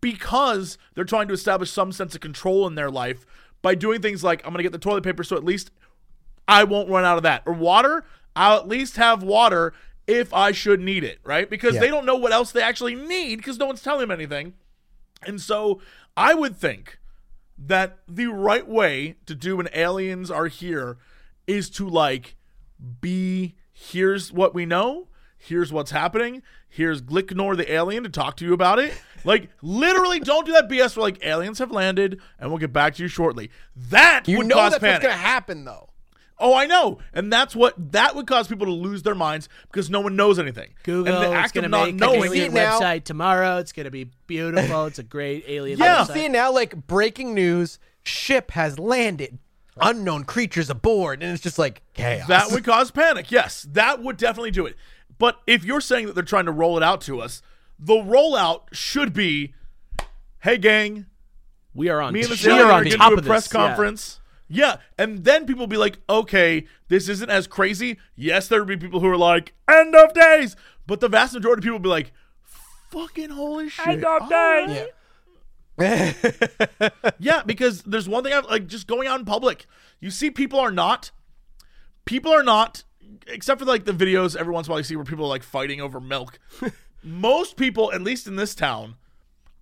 because they're trying to establish some sense of control in their life by doing things like I'm to get the toilet paper so at least I won't run out of that. Or water, I'll at least have water if I should need it, right? Because Yeah. they don't know what else they actually need because no one's telling them anything. And so I would think that the right way to do when aliens are here is to like be here's what we know, here's what's happening, here's Glicknor the alien to talk to you about it. [LAUGHS] Like literally don't do that BS where like aliens have landed and we'll get back to you shortly. That you would know cause that's panic. what's gonna happen though. Oh, I know, and that's what that would cause people to lose their minds because no one knows anything. Google. and the it's act going of to not make an knowing See alien it now. website tomorrow. It's going to be beautiful. it's a great alien Yeah. website. See now, like breaking news: ship has landed, unknown creatures aboard, and it's just like chaos. that would [LAUGHS] cause panic. Yes, that would definitely do it. But if you're saying that they're trying to roll it out to us, the rollout should be, "Hey, gang, We are on. me and this we are are on going to top do a of press this. conference." Yeah. And then people will be like, "Okay, this isn't as crazy." Yes, there would be people who are like, "End of days," but the vast majority of people will be like, "Fucking holy shit!" End of oh, days. right." Yeah. [LAUGHS] [LAUGHS] Yeah, because there's one thing I've like just going out in public. You see, people are not. People are not, except for like the videos every once in a while you see where people are like fighting over milk. [LAUGHS] Most people, at least in this town,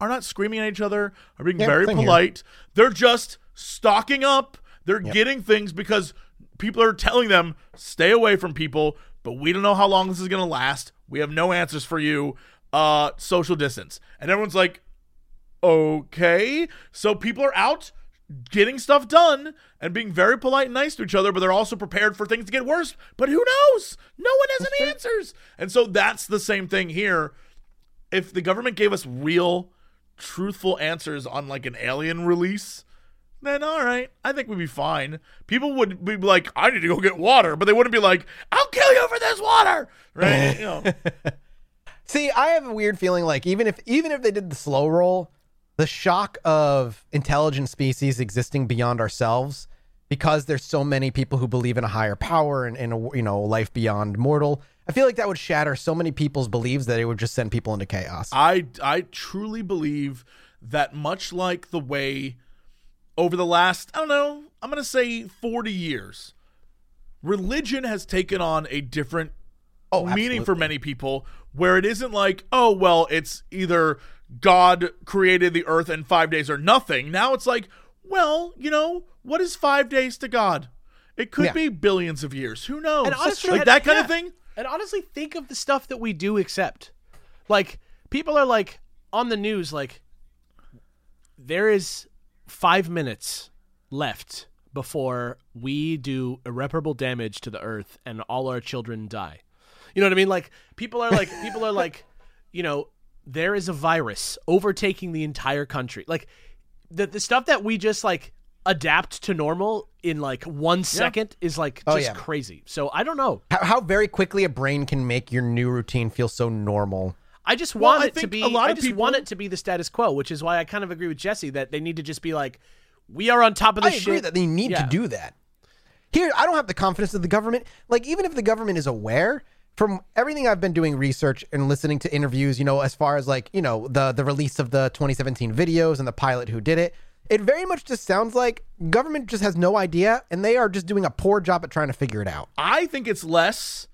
are not screaming at each other, are being Yeah, very same here. polite. They're just stocking up. They're getting things because people are telling them stay away from people, but we don't know how long this is going to last. We have no answers for you. Uh, social distance. And everyone's like, okay. So people are out getting stuff done and being very polite and nice to each other, but they're also prepared for things to get worse. But who knows? No one has any answers. And so that's the same thing here. If the government gave us real, truthful answers on like an alien release, then all right, I think we'd be fine. People would be like, I need to go get water, but they wouldn't be like, I'll kill you for this water. Right? you know. [LAUGHS] See, I have a weird feeling like even if even if they did the slow roll, the shock of intelligent species existing beyond ourselves, because there's so many people who believe in a higher power and, and a, you know life beyond mortal. I feel like that would shatter so many people's beliefs that it would just send people into chaos. I I truly believe that much like the way over the last I don't know I'm gonna say 40 years, religion has taken on a different oh, meaning for many people where it isn't like oh well it's either God created the earth in five days or nothing. Now it's like well, you know, what is five days to God? It could Yeah. be billions of years. Who knows? And honestly, like that kind yeah. of thing. And honestly, think of the stuff that we do accept. Like people are like on the news, like there is five minutes left before we do irreparable damage to the earth and all our children die. You know what I mean? Like people are like people are like, you know, there is a virus overtaking the entire country. Like the the stuff that we just like adapt to normal in like one second is like Oh, just yeah. crazy. So I don't know. How, how very quickly a brain can make your new routine feel so normal. I just Well, want I it to be. a lot I of just people- want it to be the status quo, which is why I kind of agree with Jesse that they need to just be like, we are on top of the ship. I this agree that they need Yeah. to do that. Here, I don't have the confidence of the government. Like, even if the government is aware, from everything I've been doing research and listening to interviews, you know, as far as like, you know, the the release of the 2017 videos and the pilot who did it, it very much just sounds like government just has no idea and they are just doing a poor job at trying to figure it out. I think it's less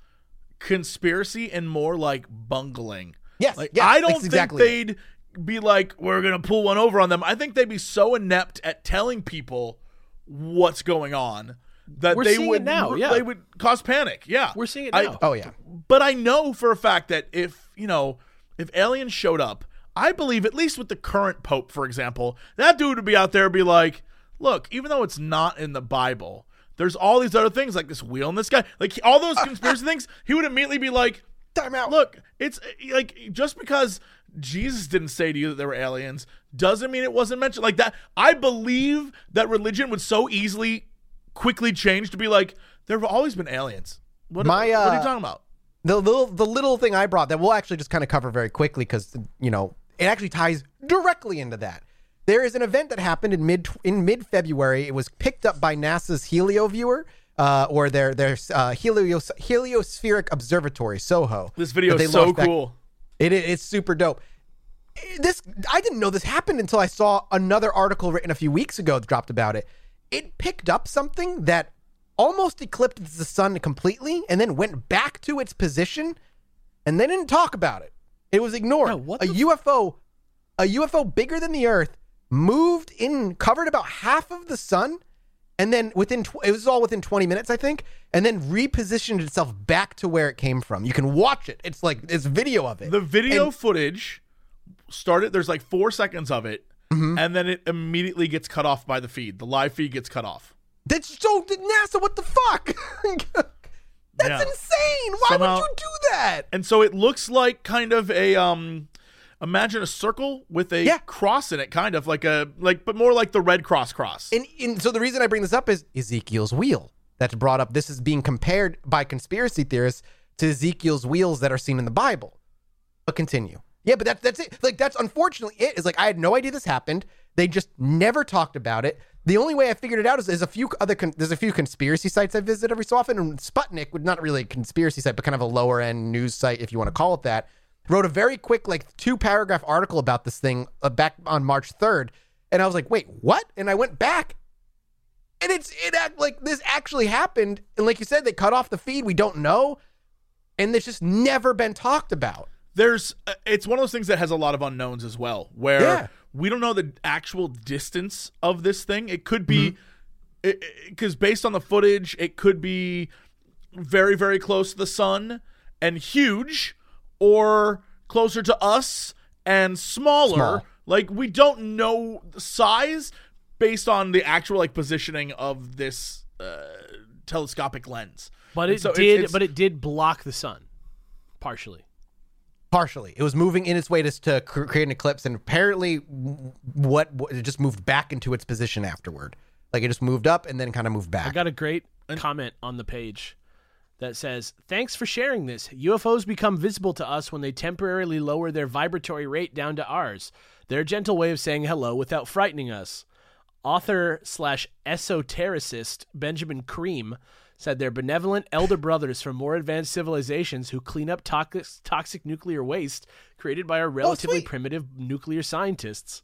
conspiracy and more like bungling. Yes, Like yes, I don't that's think exactly they'd be like, we're gonna pull one over on them. I think they'd be so inept at telling people what's going on that We're they seeing it would now, yeah. they would cause panic. Yeah, We're seeing it I- now. Oh yeah. but I know for a fact that if you know if aliens showed up, I believe at least with the current pope, for example, that dude would be out there and be like, "Look, even though it's not in the Bible, there's all these other things like this wheel and this guy, like all those [LAUGHS] conspiracy things." He would immediately be like, Time out. Look, it's uh, like just because Jesus didn't say to you that there were aliens doesn't mean it wasn't mentioned. Like that, I believe that religion would so easily, quickly change to be like there have always been aliens. What, My, what are uh, you talking about? the little the little thing I brought that we'll actually just kind of cover very quickly because you know it actually ties directly into that. There is an event that happened in mid in mid February. It was picked up by NASA's Helioviewer. Uh, or their their uh, helios, heliospheric observatory SOHO. This video is so launched back- cool. It, it- it's super dope. This I didn't know this happened until I saw another article written a few weeks ago that dropped about it. It picked up something that almost eclipsed the sun completely and then went back to its position and they didn't talk about it. It was ignored. Yeah, what a UFO a UFO bigger than the earth moved in covered about half of the sun and then within tw- it was all within 20 minutes I think and then repositioned itself back to where it came from. You can watch it. It's like it's video of it. The video And- footage started. There's like four seconds of it, Mm-hmm. and then it immediately gets cut off by the feed. The live feed gets cut off. That's so NASA. What the fuck? [LAUGHS] That's Yeah. insane. Why Somehow- would you do that? And so it looks like kind of a um imagine a circle with a Yeah. cross in it, kind of like a like but more like the red cross cross. And, and so the reason I bring this up is Ezekiel's wheel. That's brought up. This is being compared by conspiracy theorists to Ezekiel's wheels that are seen in the Bible. But continue. Yeah, but that's that's it. Like that's unfortunately it. Is like I had no idea this happened. They just never talked about it. The only way I figured it out is there's a few other con- there's a few conspiracy sites I visit every so often, and Sputnik, would not really a conspiracy site, but kind of a lower end news site if you want to call it that, wrote a very quick like two paragraph article about this thing uh, back on March 3rd, and I was like, wait, what? And I went back and it's it act like this actually happened and like you said they cut off the feed we don't know and it's just never been talked about There's uh, it's one of those things that has a lot of unknowns as well, where Yeah. we don't know the actual distance of this thing. It could Mm-hmm. be because based on the footage, it could be very very close to the sun and huge, or closer to us and smaller. Small. Like we don't know the size based on the actual like positioning of this uh, telescopic lens. But And it so it's- did. it's- but it did block the sun, partially. partially it was moving in its way to, to create an eclipse and apparently what, what it just moved back into its position afterward like it just moved up and then kind of moved back. I got a great comment on the page that says, "Thanks for sharing this. UFOs become visible to us when they temporarily lower their vibratory rate down to ours. Their gentle way of saying hello without frightening us." Author slash esotericist Benjamin Creme said they're benevolent elder brothers from more advanced civilizations who clean up toxic, toxic nuclear waste created by our oh, relatively sweet. primitive nuclear scientists.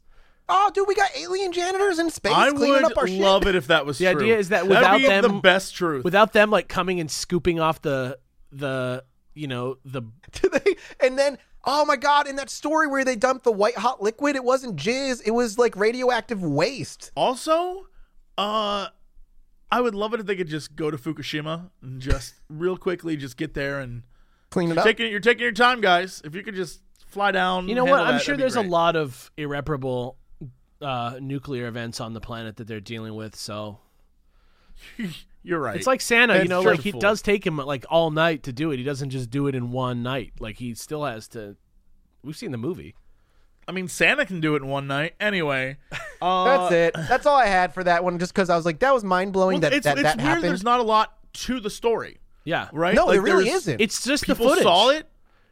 Oh dude we got alien janitors in space I cleaning up our would shit love it if that [LAUGHS] was The true. idea is that That'd without be the them- best truth. Without them like coming and scooping off the the you know the [LAUGHS] Do they- and then Oh my god! In that story where they dumped the white hot liquid, it wasn't jizz. It was like radioactive waste. Also, uh, I would love it if they could just go to Fukushima and just real quickly just get there and Clean it you're up. taking you're taking your time, guys. If you could just fly down, You know what? handle I'm that, sure that'd be there's a great. lot of irreparable uh, nuclear events on the planet that they're dealing with. So [LAUGHS] You're right. it's like Santa, you It's know, like he truthful. does take him like all night to do it. He doesn't just do it in one night. Like he still has to. We've seen the movie. I mean, Santa can do it in one night. Anyway, uh, [LAUGHS] That's it. That's all I had for that one. Just because I was like, that was mind blowing well, that it's that, it's that weird. happened. There's not a lot to the story, Yeah, right? no, Like, there really isn't. It's just the People footage. saw it.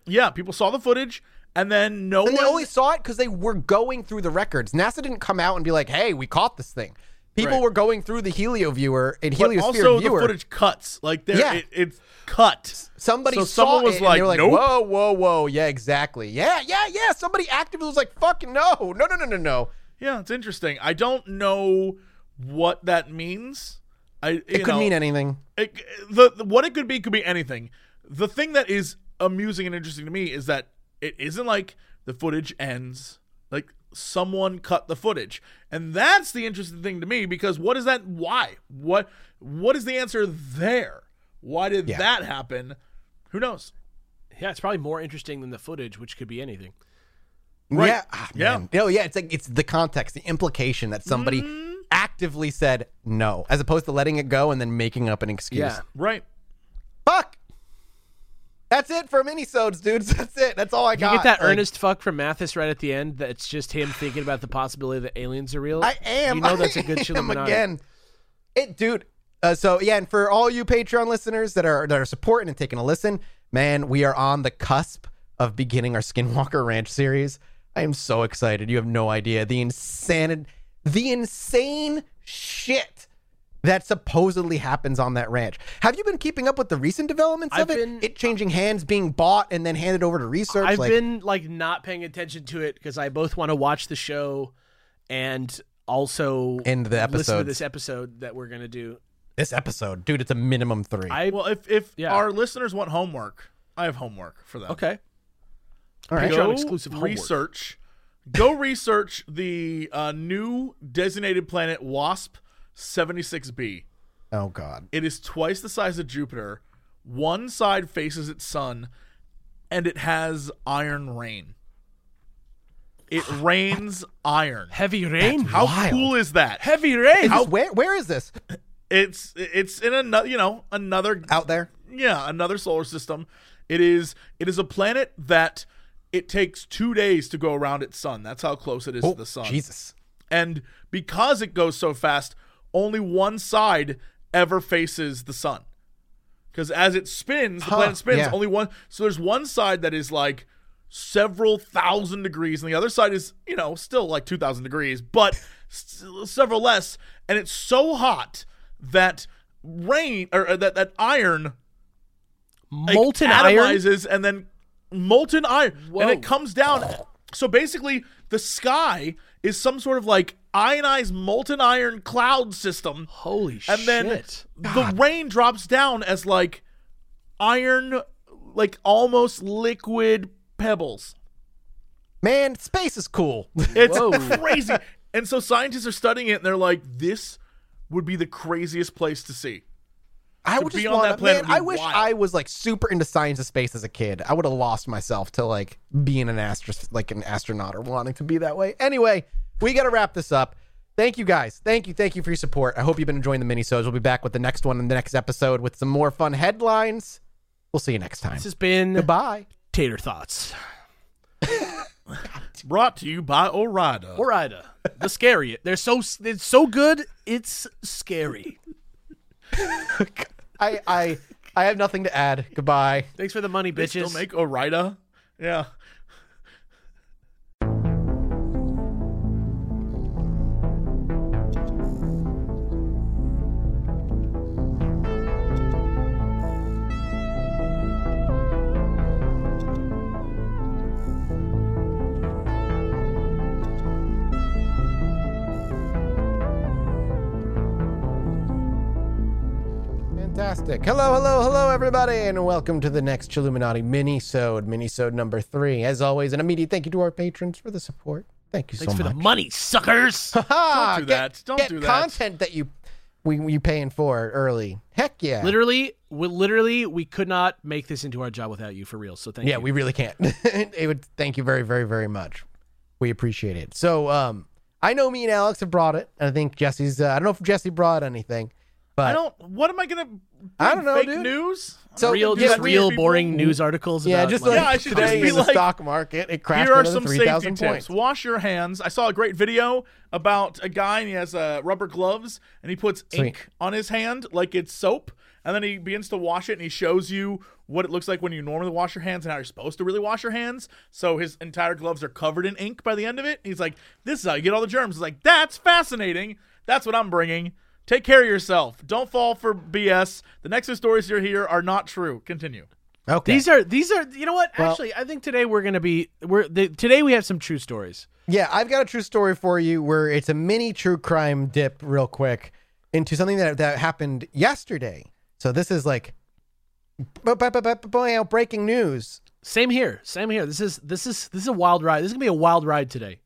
Yeah, people saw the footage, and then no And they one. only saw it because they were going through the records. NASA didn't come out and be like, "Hey, we caught this thing." People Right. were going through the Helioviewer and but also viewer. the footage cuts. Like there, Yeah. it, it's cut. Somebody So saw someone was it and like, they like, "Nope." "Whoa, whoa, whoa! Yeah, exactly. Yeah, yeah, yeah." Somebody actively was like, "Fucking no, no, no, no, no, no." Yeah, it's interesting. I don't know what that means. I It could mean anything. it, the, the what it could be could be anything. The thing that is amusing and interesting to me is that it isn't like the footage ends like someone cut the footage. And that's the interesting thing to me because what is that why? What what is the answer there? Why did Yeah. that happen? Who knows? Yeah, it's probably more interesting than the footage, which could be anything. Right. Yeah, ah, Yeah. man. Oh, yeah. It's like it's the context, the implication that somebody Mm-hmm. actively said no, as opposed to letting it go and then making up an excuse. Yeah. Right. Fuck. That's it for minisodes, dudes. [LAUGHS] That's it. That's all I got. You get that Like, earnest fuck from Mathas right at the end. That's just him thinking about the possibility that aliens are real. I am. You know [LAUGHS] that's a good Chilluminati. again. It, dude. Uh, so yeah, and for all you Patreon listeners that are that are supporting and taking a listen, man, we are on the cusp of beginning our Skinwalker Ranch series. I am so excited. You have no idea the insane, the insane shit that supposedly happens on that ranch. Have you been keeping up with the recent developments I've of it? been- it changing hands, being bought, and then handed over to research. I've like, been like not paying attention to it because I both want to watch the show and also End the listen to this episode that we're gonna do. this episode, dude. It's a minimum three. I Well, if if Yeah. our listeners want homework, I have homework for them. okay. all right. Patreon go exclusive homework. research. Go research the uh, new designated planet WASP 76b. Oh God. It is twice the size of Jupiter. One side faces its sun, and it has iron rain. It [SIGHS] rains iron. Heavy rain. How wild. cool is that? Heavy rain. Is this- where where is this? It's it's in another you know another Out there? yeah another solar system. It is it is a planet that it takes two days to go around its sun. That's how close it is Oh, to the sun. Jesus. And because it goes so fast, only one side ever faces the sun. Because as it spins, the Huh, planet spins, yeah. only one. So there's one side that is like several thousand degrees, and the other side is, you know, still like 2,000 degrees, but several less. And it's so hot that rain, or uh, that, that iron like, Molten iron. atomizes and then molten iron Whoa. and it comes down so basically the sky is some sort of like ionized molten iron cloud system Holy shit. and shit. then the rain drops down as like iron like almost liquid pebbles Man, space is cool. it's Whoa. crazy [LAUGHS] and so scientists are studying it and they're like this would be the craziest place to see I To would be just on want that planet man, I wish wild. I was like super into science of space as a kid. I would have lost myself to like being an astro like an astronaut or wanting to be that way. Anyway, we got to wrap this up. Thank you guys. Thank you. Thank you for your support. I hope you've been enjoying the minisodes. We'll be back with the next one in the next episode with some more fun headlines. We'll see you next time. This has been Goodbye. Tater Thoughts. brought to you by Ore-Ida Ore-Ida. The scary. They're so it's so good. It's scary. I I I have nothing to add. Goodbye. Thanks for the money, they bitches. still make Ore-Ida yeah Fantastic. Hello, hello, hello, everybody, and welcome to the next Chilluminati mini-sode, mini-sode number three. As always, an immediate thank you to our patrons for the support. Thank you Thanks so much. Thanks for the money, suckers. [LAUGHS] Don't do that. Don't get do that. content that you we you paying for early. Heck yeah. literally, we, literally, we could not make this into our job without you for real. So thank yeah, you. we really can't. [LAUGHS] it would thank you very, very, very much. We appreciate it. So, um, I know me and Alex have brought it. and I think Jesse's. Uh, I don't know if Jesse brought anything, but I don't. What am I gonna? I don't know, Fake dude. news. So- real, just we- real people- boring news articles. yeah, about, just like, like Yeah, I should just [LAUGHS] today be in the stock market, it crashed Here are some three safety tips. points. Wash your hands. I saw a great video about a guy and he has uh, rubber gloves and he puts Sweet. ink on his hand like it's soap. And then he begins to wash it and he shows you what it looks like when you normally wash your hands and how you're supposed to really wash your hands. So his entire gloves are covered in ink by the end of it. He's like, This is how you get all the germs. It's like, That's fascinating. That's what I'm bringing. Take care of yourself. Don't fall for BS. The next two stories you're here are not true. Continue. Okay. These are these are you know what? Well- Actually, I think today we're gonna be we're the, today we have some true stories. Yeah, I've got a true story for you where it's a mini true crime dip real quick into something that that happened yesterday. So this is like bu- oh, breaking news. Same here. Same here. This is this is this is a wild ride. This is gonna be a wild ride today.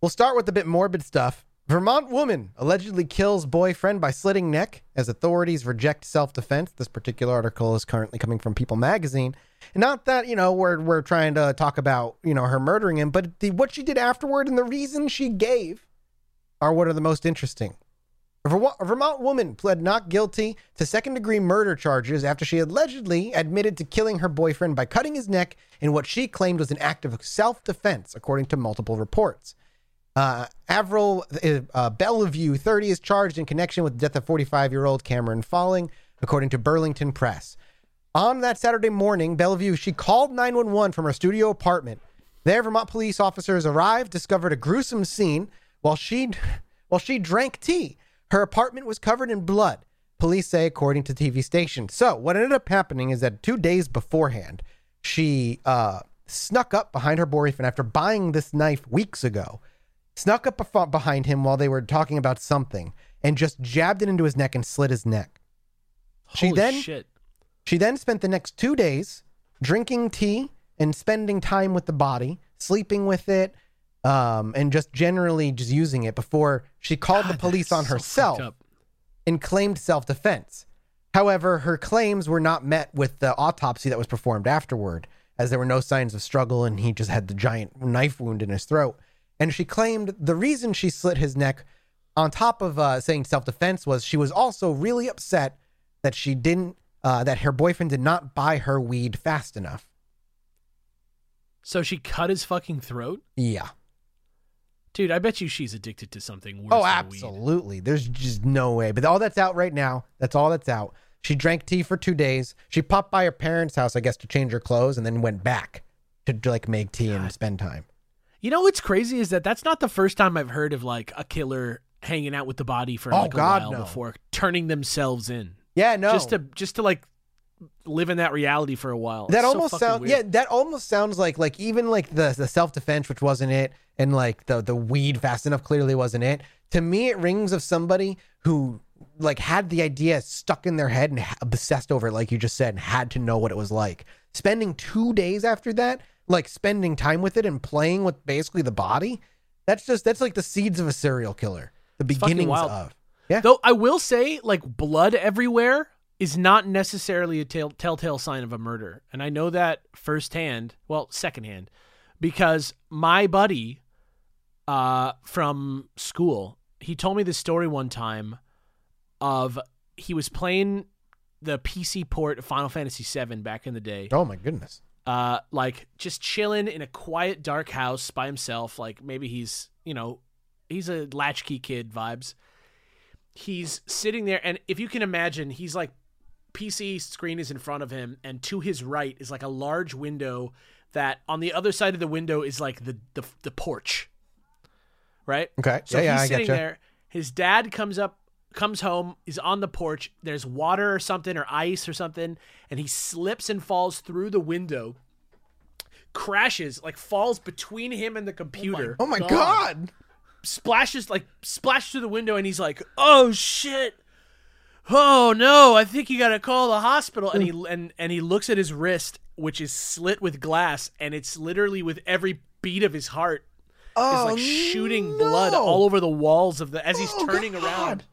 We'll start with the bit morbid stuff. Vermont woman allegedly kills boyfriend by slitting neck as authorities reject self-defense. This particular article is currently coming from People magazine. Not that, you know, we're we're trying to talk about, you know, her murdering him, but the what she did afterward and the reason she gave are what are the most interesting. A Vermont woman pled not guilty to second degree murder charges after she allegedly admitted to killing her boyfriend by cutting his neck in what she claimed was an act of self defense, according to multiple reports. Uh, Avril uh, uh, Bellevue, 30, is charged in connection with the death of 45 year old Cameron Falling, according to Burlington Press. On that Saturday morning, Bellevue, she called 911 from her studio apartment. There, Vermont police officers arrived, discovered a gruesome scene while she, [LAUGHS] while she drank tea. Her apartment was covered in blood, police say, according to TV station. So, what ended up happening is that two days beforehand, she uh, snuck up behind her boyfriend after buying this knife weeks ago, snuck up behind him while they were talking about something, and just jabbed it into his neck and slit his neck. She then shit. she then spent the next two days drinking tea and spending time with the body, sleeping with it, um, and just generally just using it before she called the police on so herself and claimed self defense. However, her claims were not met with the autopsy that was performed afterward, as there were no signs of struggle and he just had the giant knife wound in his throat. And she claimed the reason she slit his neck, on top of uh, saying self defense, was she was also really upset that she didn't, uh, that her boyfriend did not buy her weed fast enough. So she cut his fucking throat? Yeah. Dude, I bet you she's addicted to something worse Oh, than weed. absolutely. There's just no way. But all that's out right now. That's all that's out. She drank tea for two days. She popped by her parents' house, I guess, to change her clothes, and then went back to, to, like make tea and spend time. You know what's crazy is that that's not the first time I've heard of like a killer hanging out with the body for Oh, like a God, while no. before turning themselves in. Yeah, no. Just to just to like live in that reality for a while. that It's almost fucking sounds yeah. That almost sounds like like even like the the self defense, which wasn't it, and like the the weed fast enough clearly wasn't it. To me, it rings of somebody who like had the idea stuck in their head and obsessed over it, like you just said, and had to know what it was like. Spending two days after that, like spending time with it and playing with basically the body. That's just that's like the seeds of a serial killer. The beginnings of yeah. Though I will say, like blood everywhere is not necessarily a tell- telltale sign of a murder, and I know that firsthand. Well, secondhand, because my buddy, uh, from school, he told me this story one time of he was playing the PC port of Final Fantasy VII back in the day. Oh my goodness. Uh like just chilling in a quiet dark house by himself. Like maybe he's you know he's a latchkey kid vibes. He's sitting there and if you can imagine he's like pc screen is in front of him and to his right is like a large window that on the other side of the window is like the the, the porch. Right? Okay. so yeah, yeah, he's I sitting there. His dad comes up, comes home. He's on the porch. There's water or something, or ice or something, and he slips and falls through the window. Crashes, like falls between him and the computer. Oh my God. god. Splashes, like splashes through the window, and he's like, "Oh shit! oh no, I think you got to call the hospital. And he [LAUGHS] and and he looks at his wrist, which is slit with glass, and it's literally with every beat of his heart Oh, is like shooting blood all over the walls of the as he's Oh, turning God. around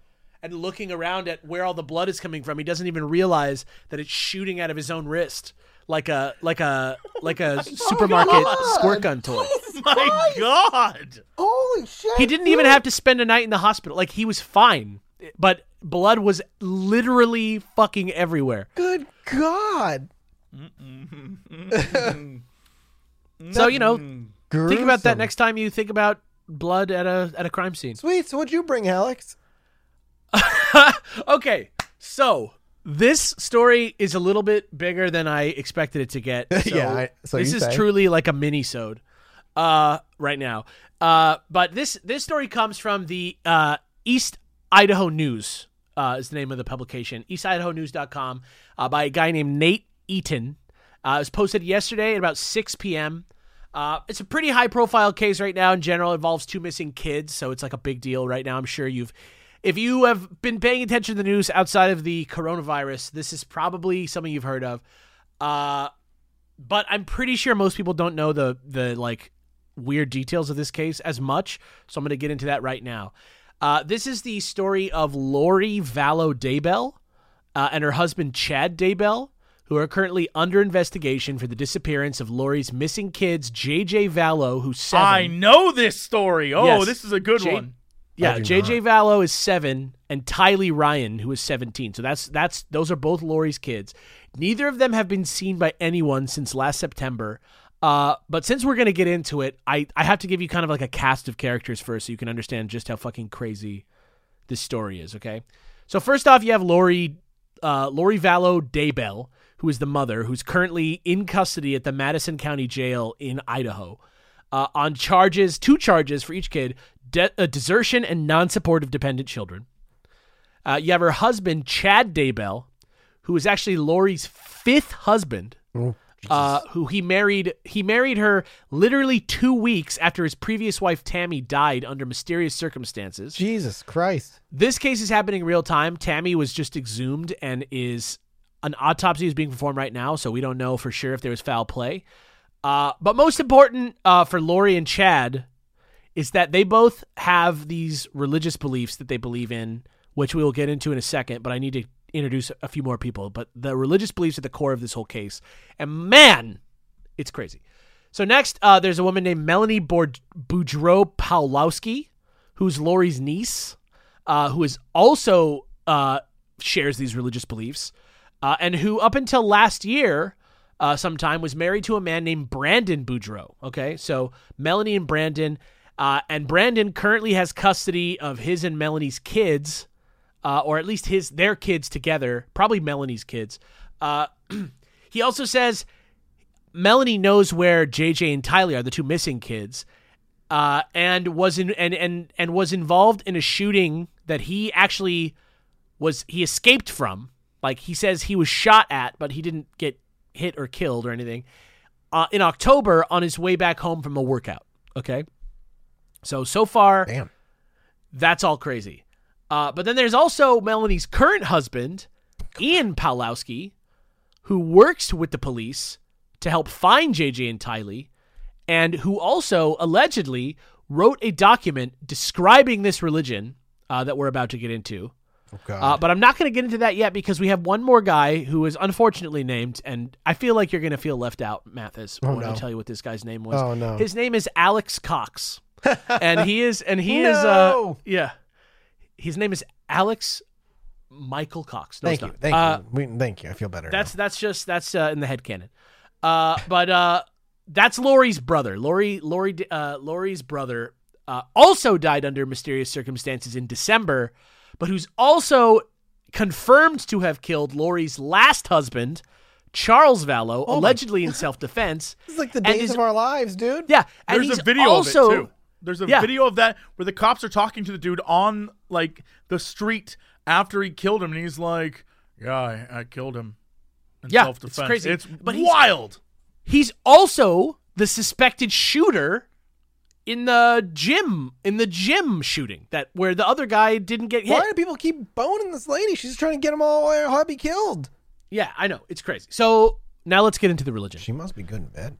and looking around at where all the blood is coming from. He doesn't even realize that it's shooting out of his own wrist. Like a like a like a [LAUGHS] oh supermarket God. squirt gun toy. Oh my [LAUGHS] God. Holy shit! He didn't even have to spend a night in the hospital. Like he was fine, but blood was literally fucking everywhere. Good God! [LAUGHS] So you know, think about that next time you think about blood at a at a crime scene. Sweet. So what'd you bring, Alex? [LAUGHS] okay, so this story is a little bit bigger than I expected it to get. [LAUGHS] So Yeah, I- so this is say. truly like a mini-sode uh, right now. Uh, but this this story comes from the uh, East Idaho News. Uh, is the name of the publication, eastidahonews.com, uh, by a guy named Nate Eaton. Uh, it was posted yesterday at about 6 p.m. Uh, it's a pretty high profile case right now in general. It involves two missing kids, so it's like a big deal right now. I'm sure you've, if you have been paying attention to the news outside of the coronavirus, this is probably something you've heard of. Uh, but I'm pretty sure most people don't know the the like weird details of this case as much. So I'm going to get into that right now. Uh, this is the story of Lori Vallow Daybell uh, and her husband Chad Daybell, who are currently under investigation for the disappearance of Lori's missing kids, JJ Vallow, who's seven. I know this story. Oh, Yes. this is a good Jay- one. Yeah, JJ Vallow is seven, and Tylee Ryan, who is seventeen. So that's that's those are both Lori's kids. Neither of them have been seen by anyone since last September. Uh, but since we're gonna get into it, I I have to give you kind of like a cast of characters first, so you can understand just how fucking crazy this story is. Okay, so first off, you have Lori uh, Lori Vallow Daybell, who is the mother, who's currently in custody at the Madison County Jail in Idaho uh, on charges, two charges for each kid de- uh, desertion and non supportive dependent children. Uh, you have her husband, Chad Daybell, who is actually Lori's fifth husband. Uh, who he married? He married her literally two weeks after his previous wife Tammy died under mysterious circumstances. Jesus Christ! This case is happening in real time. Tammy was just exhumed and is an autopsy is being performed right now, so we don't know for sure if there was foul play. Uh, but most important uh, for Lori and Chad is that they both have these religious beliefs that they believe in, which we will get into in a second. But I need to introduce a few more people. But the religious beliefs at the core of this whole case, and man, it's crazy. So next, uh, there's a woman named Melanie Boudreaux Pawlowski, who's Lori's niece, uh, who is also uh, shares these religious beliefs, uh, and who up until last year, uh, sometime was married to a man named Brandon Boudreaux. Okay, so Melanie and Brandon, uh, and Brandon currently has custody of his and Melanie's kids, uh, or at least his their kids together, probably Melanie's kids. Uh, [CLEARS THROAT] he also says Melanie knows where JJ and Tylee are, the two missing kids, uh, and was in and, and and was involved in a shooting that he actually was he escaped from. Like he says he was shot at, but he didn't get hit or killed or anything. Uh, in October, on his way back home from a workout. Okay, so so far Damn. that's all crazy. Uh, but then there's also Melanie's current husband, Ian Pawlowski, who works with the police to help find JJ and Tylee, and who also allegedly wrote a document describing this religion uh, that we're about to get into. Oh Uh, but I'm not going to get into that yet because we have one more guy who is unfortunately named, and I feel like you're going to feel left out, Mathas, when I tell you what this guy's name was. Oh, no. His name is Alex Cox, [LAUGHS] and he is, and he is, uh, yeah, his name is Alex Michael Cox. No, thank it's you. Thank Uh, you. We, thank you. I feel better. That's now. that's just that's uh, in the head canon. Uh, but uh, that's Lori's brother. Lori Lori uh, Lori's brother uh, also died under mysterious circumstances in December, but who's also confirmed to have killed Lori's last husband, Charles Vallow, Oh my allegedly in [LAUGHS] self defense. This is like the days his- of our lives, dude. Yeah, and There's he's a video also, of it too. There's a Yeah. video of that where the cops are talking to the dude on like the street after he killed him, and he's like, "Yeah, I, I killed him." In Yeah, self-defense. it's crazy. It's But wild. He's also the suspected shooter in the gym in the gym shooting that where the other guy didn't get hit. Why do people keep boning this lady? She's trying to get them all her hubby killed. Yeah, I know it's crazy. So now let's get into the religion. She must be good in bed.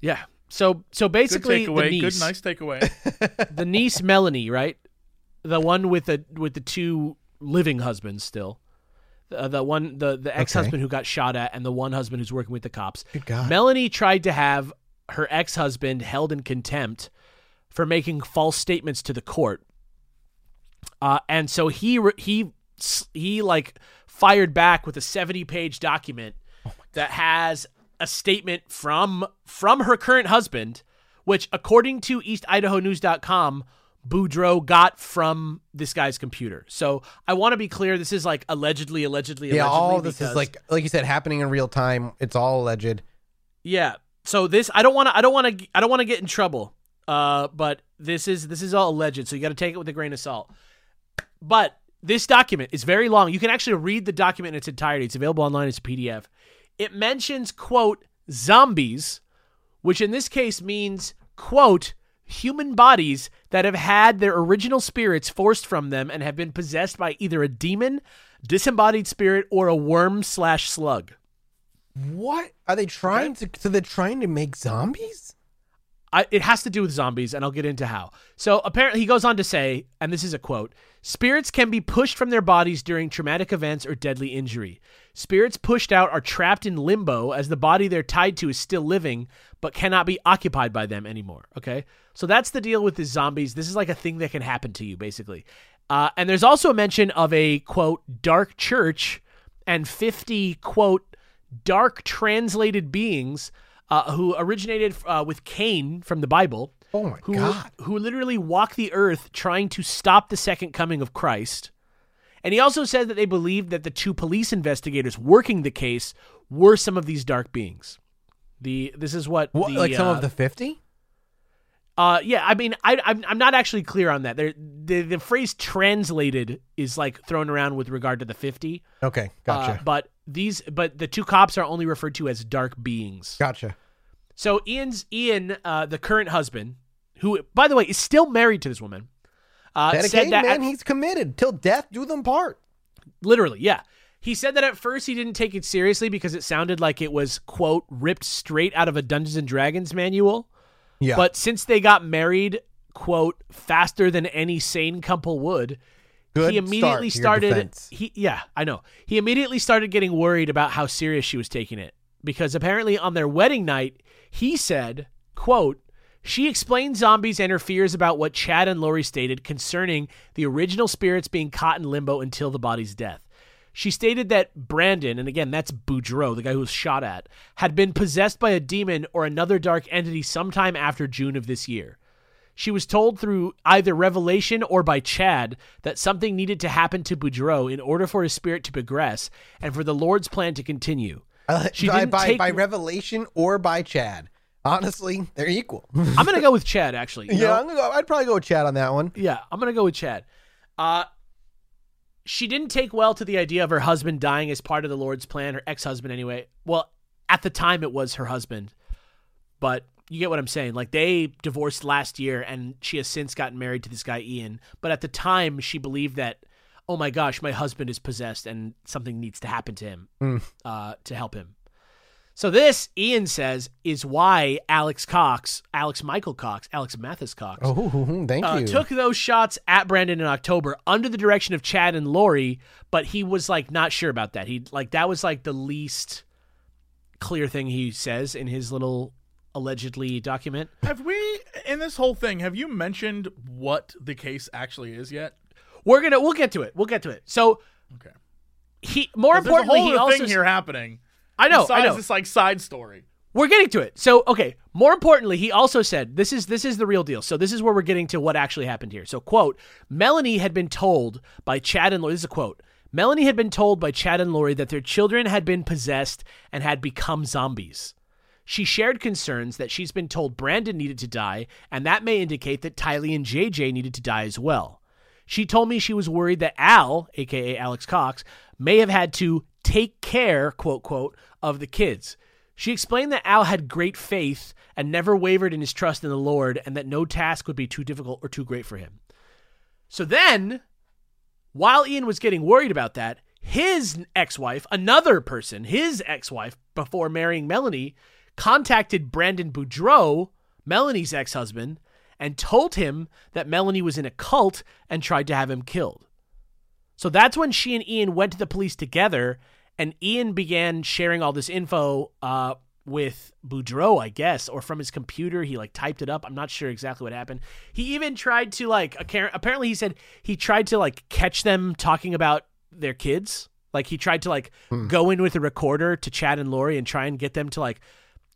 Yeah. So so Good basically, takeaway. the Good, niece, nice takeaway. [LAUGHS] the niece Melanie, right? The one with the with the two living husbands still. Uh, the one the the ex husband who got shot at and the one husband who's working with the cops. Good God. Melanie tried to have her ex husband held in contempt for making false statements to the court. Uh, and so he he he like fired back with a 70 page document that has a statement from from her current husband which according to eastidahonews.com Boudreaux got from this guy's computer. So I want to be clear this is like allegedly allegedly Yeah, allegedly all this is like like you said happening in real time. It's all alleged. yeah. So this I don't want to I don't want to I don't want to get in trouble. Uh but this is this is all alleged, so you got to take it with a grain of salt. But this document is very long. You can actually read the document in its entirety. It's available online as a PDF. It mentions quote zombies, which in this case means quote human bodies that have had their original spirits forced from them and have been possessed by either a demon, disembodied spirit, or a worm slash slug. What are they trying to? So they're trying to make zombies? I, it has to do with zombies, and I'll get into how. So apparently, he goes on to say, and this is a quote Spirits can be pushed from their bodies during traumatic events or deadly injury. Spirits pushed out are trapped in limbo as the body they're tied to is still living, but cannot be occupied by them anymore. Okay? So that's the deal with the zombies. This is like a thing that can happen to you, basically. Uh, and there's also a mention of a, quote, dark church and 50, quote, dark translated beings uh, who originated uh, with Cain from the Bible. Oh my who, God. Who literally walk the earth trying to stop the second coming of Christ. And he also said that they believed that the two police investigators working the case were some of these dark beings. The this is what, What, the, like some uh, of the fifty? uh, yeah, I mean, I, I'm I'm not actually clear on that. There, the the phrase translated is like thrown around with regard to the fifty. Okay, Uh, gotcha, but these, but the two cops are only referred to as dark beings. gotcha. So Ian's Ian, uh, the current husband, who by the way is still married to this woman, uh, Dedicated said that man, at- he's committed till death do them part. literally, yeah. He said that at first he didn't take it seriously because it sounded like it was quote ripped straight out of a Dungeons and Dragons manual. Yeah, But since they got married, quote, faster than any sane couple would, Good he immediately start started he yeah, I know. He immediately started getting worried about how serious she was taking it because apparently on their wedding night, he said, quote, she explained zombies and her fears about what Chad and Lori stated concerning the original spirits being caught in limbo until the body's death. She stated that Brandon, and again, that's Boudreaux, the guy who was shot at, had been possessed by a demon or another dark entity sometime after June of this year. She was told through either revelation or by Chad that something needed to happen to Boudreaux in order for his spirit to progress and for the Lord's plan to continue. Uh, she by, didn't by, take- by revelation or by Chad. Honestly, they're equal. I'm going to go with Chad, actually. [LAUGHS] Yeah, know? I'm gonna go, I'd probably go with Chad on that one. Yeah, I'm gonna go with Chad. Uh she didn't take well to the idea of her husband dying as part of the Lord's plan, her ex-husband anyway. Well, at the time it was her husband. But you get what I'm saying. Like they divorced last year and she has since gotten married to this guy Ian, but at the time she believed that oh my gosh, my husband is possessed and something needs to happen to him uh, to help him. So this, Ian says, is why Alex Cox, Alex Michael Cox, Alex Mathis Cox, Oh, [LAUGHS] thank uh, you. took those shots at Brandon in October under the direction of Chad and Lori, but he was like not sure about that. He like that was like the least clear thing he says in his little allegedly document. have we in this whole thing? Have you mentioned what the case actually is yet? We're gonna we'll get to it. We'll get to it. So Okay. he more 'Cause There's a importantly whole he other also thing here happening. I know I know this like side story. We're getting to it. So, okay, more importantly, he also said this is this is the real deal. So this is where we're getting to what actually happened here. So, quote, Melanie had been told by Chad and Lori, this is a quote. Melanie had been told by Chad and Lori that their children had been possessed and had become zombies. She shared concerns that she's been told Brandon needed to die, and that may indicate that Tylee and JJ needed to die as well. She told me she was worried that Al, aka Alex Cox, may have had to take care, quote, quote, of the kids. She explained that Al had great faith and never wavered in his trust in the Lord, and that no task would be too difficult or too great for him. So then, while Ian was getting worried about that, his ex wife, another person, his ex wife, before marrying Melanie, contacted Brandon Boudreaux, Melanie's ex husband, and told him that Melanie was in a cult and tried to have him killed. So that's when she and Ian went to the police together, and Ian began sharing all this info uh, with Boudreaux, I guess, or from his computer. He like typed it up. I'm not sure exactly what happened. He even tried to like apparently he said he tried to like catch them talking about their kids. Like he tried to like hmm. go in with a recorder to Chad and Lori and try and get them to like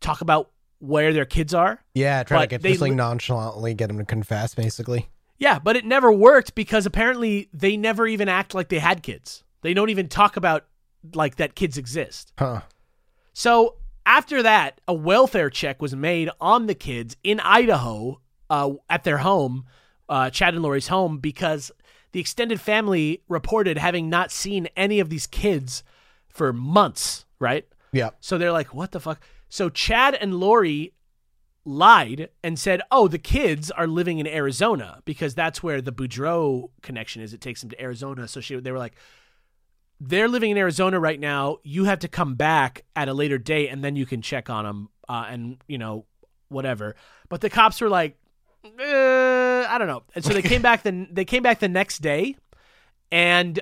talk about where their kids are. Yeah, try but to get they, just like nonchalantly get them to confess, basically. Yeah, but it never worked because apparently they never even act like they had kids. They don't even talk about like that kids exist. Huh. So after that, a welfare check was made on the kids in Idaho uh, at their home, uh, Chad and Lori's home, because the extended family reported having not seen any of these kids for months, right? Yeah. So they're like, what the fuck? So Chad and Lori lied and said, oh, the kids are living in Arizona because that's where the Boudreaux connection is. It takes them to Arizona. So she, they were like, they're living in Arizona right now. You have to come back at a later date and then you can check on them uh, and, you know, whatever. But the cops were like, uh, I don't know. And so they came [LAUGHS] back the they came back the next day, and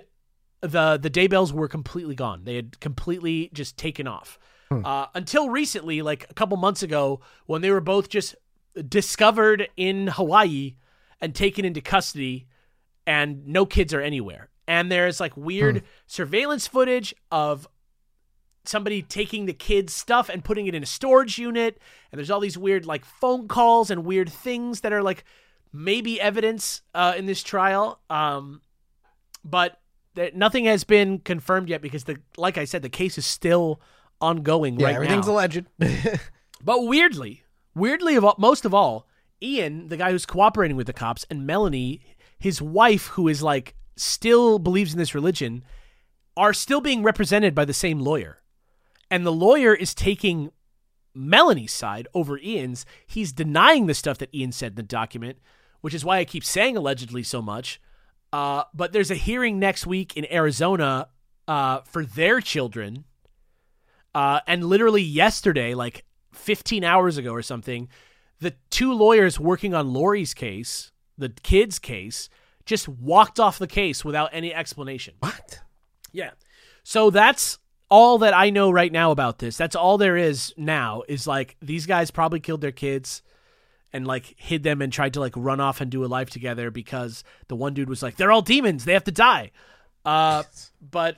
the the Daybells were completely gone. They had completely just taken off. Hmm. Uh, until recently, like a couple months ago, when they were both just discovered in Hawaii and taken into custody, and no kids are anywhere. And there's like weird hmm. surveillance footage of somebody taking the kids' stuff and putting it in a storage unit. And there's all these weird like phone calls and weird things that are like maybe evidence uh, in this trial. Um, but th- nothing has been confirmed yet because the like I said, the case is still ongoing yeah, right everything's now. alleged. [LAUGHS] but weirdly, weirdly of all, most of all, Ian, the guy who's cooperating with the cops, and Melanie, his wife, who is like still believes in this religion, are still being represented by the same lawyer and the lawyer is taking Melanie's side over Ian's. He's denying the stuff that Ian said in the document, which is why I keep saying allegedly so much. Uh, but there's a hearing next week in Arizona uh, for their children. Uh, and literally yesterday, like 15 hours ago or something, the two lawyers working on Lori's case, the kid's case, just walked off the case without any explanation. What? Yeah. So that's all that I know right now about this. That's all there is now is like these guys probably killed their kids and like hid them and tried to like run off and do a life together because the one dude was like they're all demons, they have to die. Uh [LAUGHS] but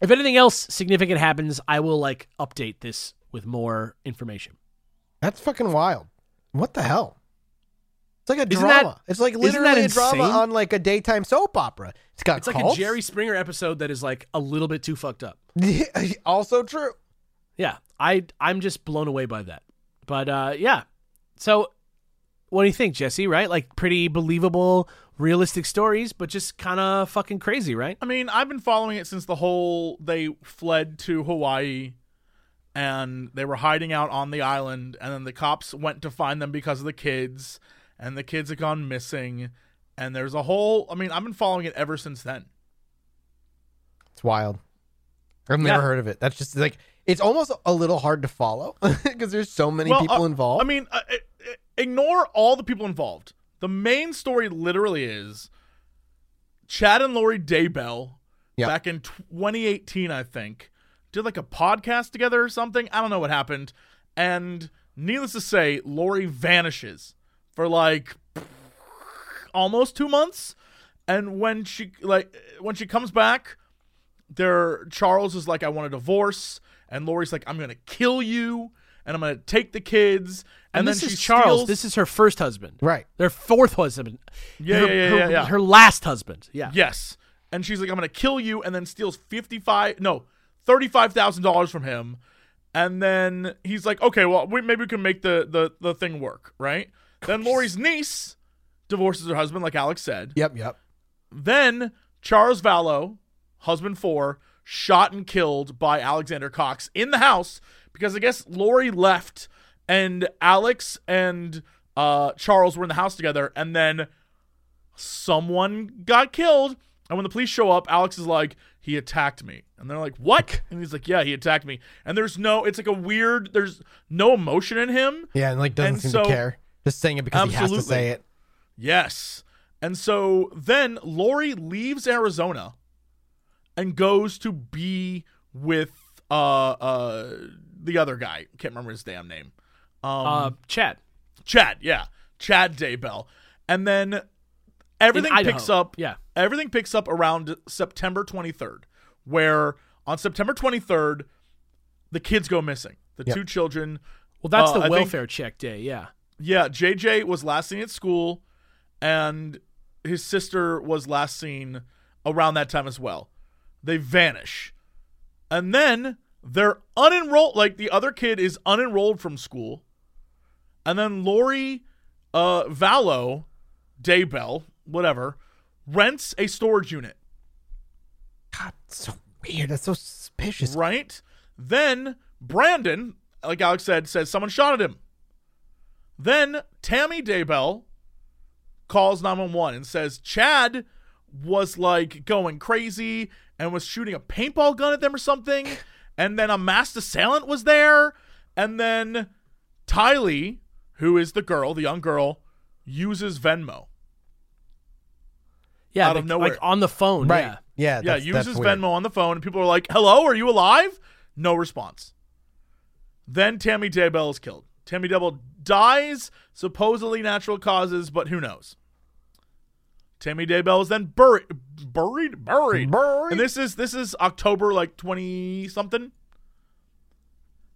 if anything else significant happens, I will like update this with more information. That's fucking wild. What the hell? It's like a isn't drama. That, it's like literally a drama on like a daytime soap opera. It's got It's cults. like a Jerry Springer episode that is like a little bit too fucked up. [LAUGHS] also true. Yeah, I I'm just blown away by that. But uh yeah. So what do you think, Jesse, right? Like pretty believable, realistic stories, but just kind of fucking crazy, right? I mean, I've been following it since the whole they fled to Hawaii and they were hiding out on the island and then the cops went to find them because of the kids and the kids have gone missing and there's a whole I mean, I've been following it ever since then. It's wild. I've never yeah. heard of it. That's just like it's almost a little hard to follow [LAUGHS] because there's so many well, people uh, involved. I mean, uh, ignore all the people involved. The main story literally is Chad and Lori Daybell yep. back in 2018, I think, did like a podcast together or something. I don't know what happened. And needless to say, Lori vanishes for like almost two months. And when she like when she comes back, there Charles is like, I want a divorce, and Lori's like, I'm gonna kill you, and I'm gonna take the kids. And, and this then is Charles. Steals... This is her first husband, right? Their fourth husband. Yeah, her, yeah, yeah, her, yeah, yeah. Her last husband. Yeah. Yes. And she's like, I'm gonna kill you, and then steals fifty five, no, thirty five thousand dollars from him, and then he's like, okay, well, we, maybe we can make the the the thing work, right? Then Lori's niece divorces her husband, like Alex said. Yep, yep. Then Charles Vallow, husband four, shot and killed by Alexander Cox in the house because I guess Lori left and Alex and uh, Charles were in the house together, and then someone got killed. And when the police show up, Alex is like, he attacked me. And they're like, what? And he's like, yeah, he attacked me. And there's no, it's like a weird, there's no emotion in him. Yeah, and like doesn't And seem so- to care. Just saying it because he has to Absolutely. say it. Yes. And so then Lori leaves Arizona and goes to be with uh uh the other guy. Can't remember his damn name. Um Uh, Chad. Chad, yeah. Chad Daybell. And then everything picks up Yeah. everything picks up around September 23rd, where on September 23rd the kids go missing. The Yep. two children Well, that's Uh, I the think- welfare check day. Yeah. Yeah, JJ was last seen at school, and his sister was last seen around that time as well. They vanish. And then they're unenrolled. Like the other kid is unenrolled from school. And then Lori uh, Vallow, Daybell, whatever, rents a storage unit, God, so weird. That's so suspicious. right? Then Brandon, like Alex said, says someone shot at him. Then Tammy Daybell calls 911 and says Chad was like going crazy and was shooting a paintball gun at them or something. And then a masked assailant was there. And then Tylee, who is the girl, the young girl, uses Venmo. Yeah. Out of nowhere. Like on the phone. Right. Yeah. Yeah. yeah, uses that's weird. Venmo on the phone, and people are like, "Hello, are you alive?" No response. Then Tammy Daybell is killed. Tammy Daybell dies, supposedly natural causes, but who knows? Tammy Daybell is then buried, buried, buried, Buried. and this is this is October like twenty something.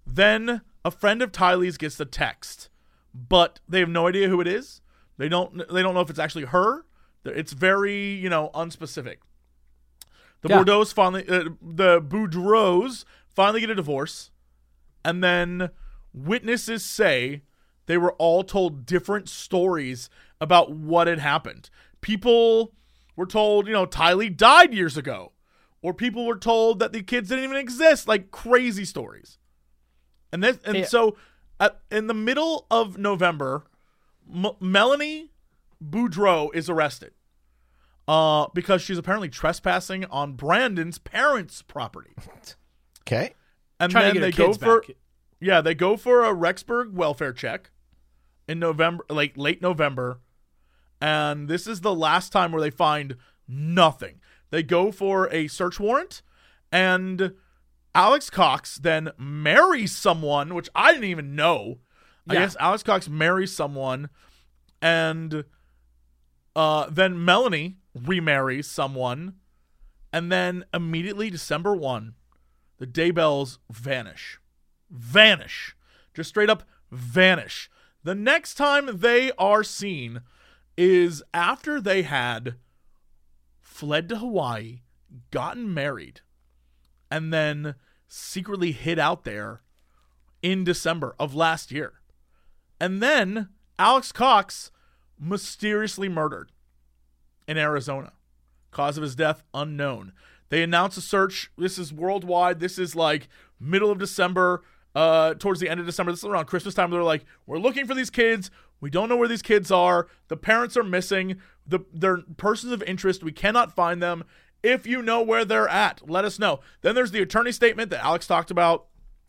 Then a friend of Tylee's gets the text, but they have no idea who it is. They don't they don't know if it's actually her. It's very you know unspecific. The Yeah. Bordeaux's finally, uh, the Boudreaux finally get a divorce, and then witnesses say they were all told different stories about what had happened. People were told, you know, Tylee died years ago, or people were told that the kids didn't even exist, like crazy stories. And this, and Yeah. so, at, in the middle of November, M- Melanie Boudreaux is arrested uh, because she's apparently trespassing on Brandon's parents' property. [LAUGHS] Okay. And Trying then to get her they go kids for back. yeah, they go for a Rexburg welfare check in November, like late November, and this is the last time where they find nothing. They go for a search warrant, and Alex Cox then marries someone, which I didn't even know. I guess Alex Cox marries someone, and uh, then Melanie remarries someone, and then immediately December one, the Daybells vanish, vanish, just straight up vanish. The next time they are seen is after they had fled to Hawaii, gotten married, and then secretly hid out there in December of last year. And then Alex Cox mysteriously murdered in Arizona. Cause of his death unknown. They announced a search. This is worldwide. This is like middle of December, uh, towards the end of December. This is around Christmas time. They're like, we're looking for these kids. We don't know where these kids are. The parents are missing. The they're persons of interest. We cannot find them. If you know where they're at, let us know. Then there's the attorney statement that Alex talked about.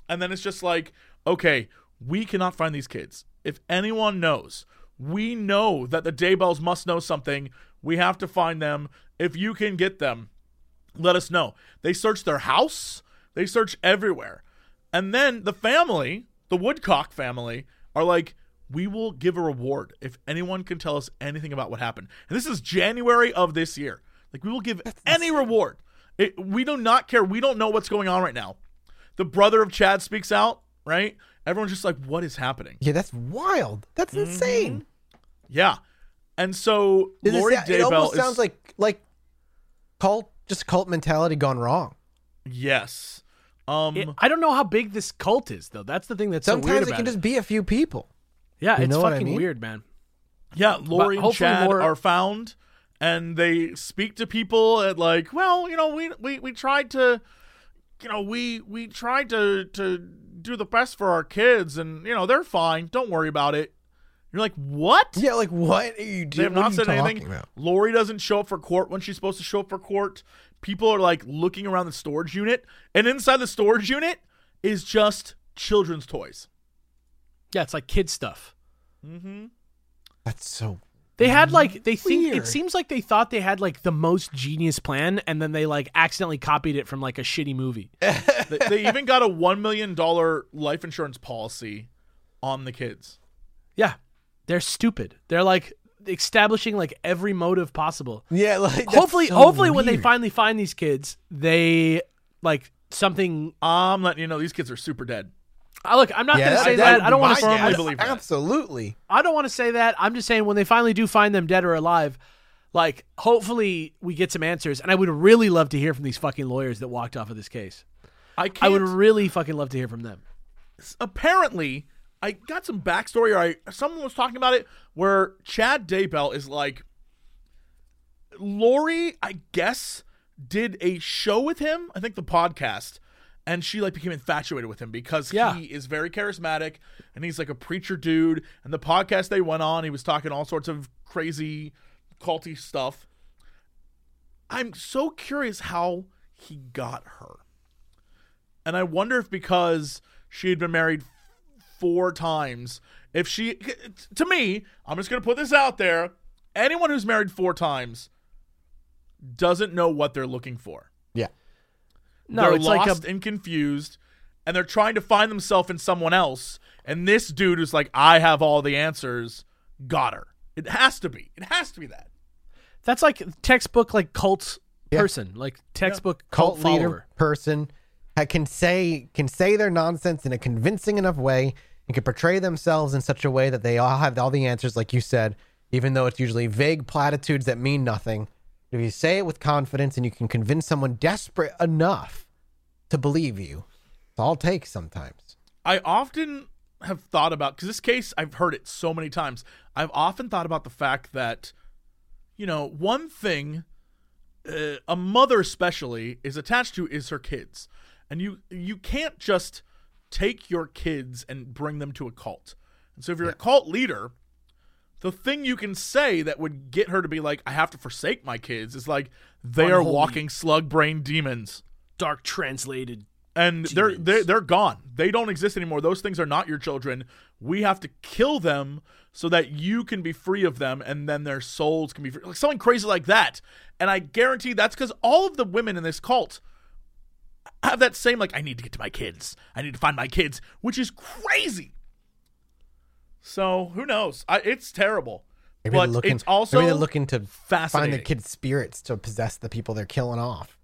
And then it's just like, okay, we cannot find these kids. If anyone knows, we know that the Daybells must know something. We have to find them. If you can get them, let us know. They search their house, they search everywhere. And then the family, the Woodcock family, are like, we will give a reward if anyone can tell us anything about what happened. And this is January of this year. Like, we will give any reward. It, we do not care. We don't know what's going on right now. The brother of Chad speaks out, right? Everyone's just like, what is happening? Yeah, that's wild. That's Mm-hmm. insane. Yeah. And so it, Lori sa- it almost is, sounds like like cult, just cult mentality gone wrong. yes. Um, It- I don't know how big this cult is, though. That's the thing that's so weird Sometimes it about can it. just be a few people. yeah, you it's know what I fucking mean? weird, man. Yeah, Lori and hopefully Chad more- are found, and they speak to people at like, well, you know, we we we tried to you know, we we tried to to do the best for our kids, and you know, they're fine. Don't worry about it. You're like, what? Yeah, like what are you They have not said anything. Lori doesn't show up for court when she's supposed to show up for court. People are like looking around the storage unit, and inside the storage unit is just children's toys. Yeah, it's like kid stuff. Mm-hmm. That's so. They had like they think Weird. it seems like they thought they had like the most genius plan, and then they like accidentally copied it from like a shitty movie. [LAUGHS] they, they even got a one million dollar life insurance policy on the kids. Yeah, they're stupid. They're like establishing like every motive possible. Yeah, like hopefully, so hopefully, when they finally find these kids, they like something. I'm letting you know these kids are super dead. I, look, I'm not yeah, going to say would that. I don't want to. firmly guess. believe that. Absolutely. I don't want to say that. I'm just saying when they finally do find them dead or alive, like hopefully we get some answers. And I would really love to hear from these fucking lawyers that walked off of this case. I can't. I would really fucking love to hear from them. apparently I got some backstory or I someone was talking about it where Chad Daybell is like Lori, I guess, did a show with him, I think the podcast, and she like became infatuated with him because Yeah. he is very charismatic and he's like a preacher dude. And the podcast they went on, he was talking all sorts of crazy culty stuff. I'm so curious how he got her. And I wonder if because she had been married four times, if she, to me, I'm just going to put this out there anyone who's married four times doesn't know what they're looking for. Yeah. No, they're it's like lost a and confused, and they're trying to find themselves in someone else. And this dude is like, I have all the answers, got her. It has to be. It has to be that. that's like textbook like cult Yeah. person, like textbook cult, Cult leader follower. person ha- can say can say their nonsense in a convincing enough way and can portray themselves in such a way that they all have all the answers, like you said, even though it's usually vague platitudes that mean nothing. If you say it with confidence and you can convince someone desperate enough to believe you, it's all takes sometimes. I often have thought about because this case I've heard it so many times. I've often thought about the fact that, you know, one thing uh, a mother especially is attached to is her kids, and you you can't just take your kids and bring them to a cult. And so if you're a cult leader, the thing you can say that would get her to be like, I have to forsake my kids is like they are walking slug brain demons Dark translated. and they're, they're they're gone. They don't exist anymore. Those things are not your children. We have to kill them so that you can be free of them, and then their souls can be free. Like something crazy like that. And I guarantee that's because all of the women in this cult have that same like, I need to get to my kids. I need to find my kids, which is crazy. So who knows? I, it's terrible. Maybe but they're looking, it's also maybe they're looking to find the kids' spirits to possess the people they're killing off.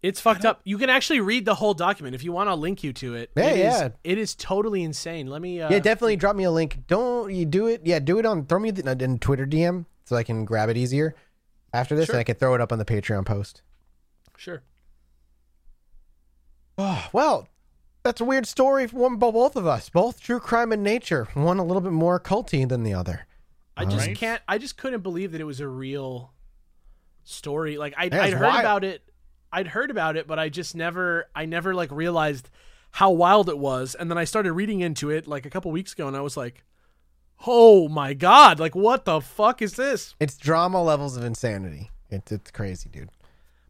It's fucked up. You can actually read the whole document if you want. I'll link you to it. Yeah, It is- yeah. it is totally insane. Let me. Uh, yeah, definitely drop me a link. Don't you do it? Yeah, do it on throw me the, in Twitter DM so I can grab it easier after this, Sure. and I can throw it up on the Patreon post. Sure. Oh, well, that's a weird story for both of us. Both true crime and nature. One a little bit more culty than the other. I just Right. can't. I just couldn't believe that it was a real story. Like I, I'd heard wild. about it. I'd heard about it, but I just never. I never like realized how wild it was. And then I started reading into it like a couple weeks ago, and I was like, "Oh my god! Like what the fuck is this?" It's drama levels of insanity. It's it's crazy, dude.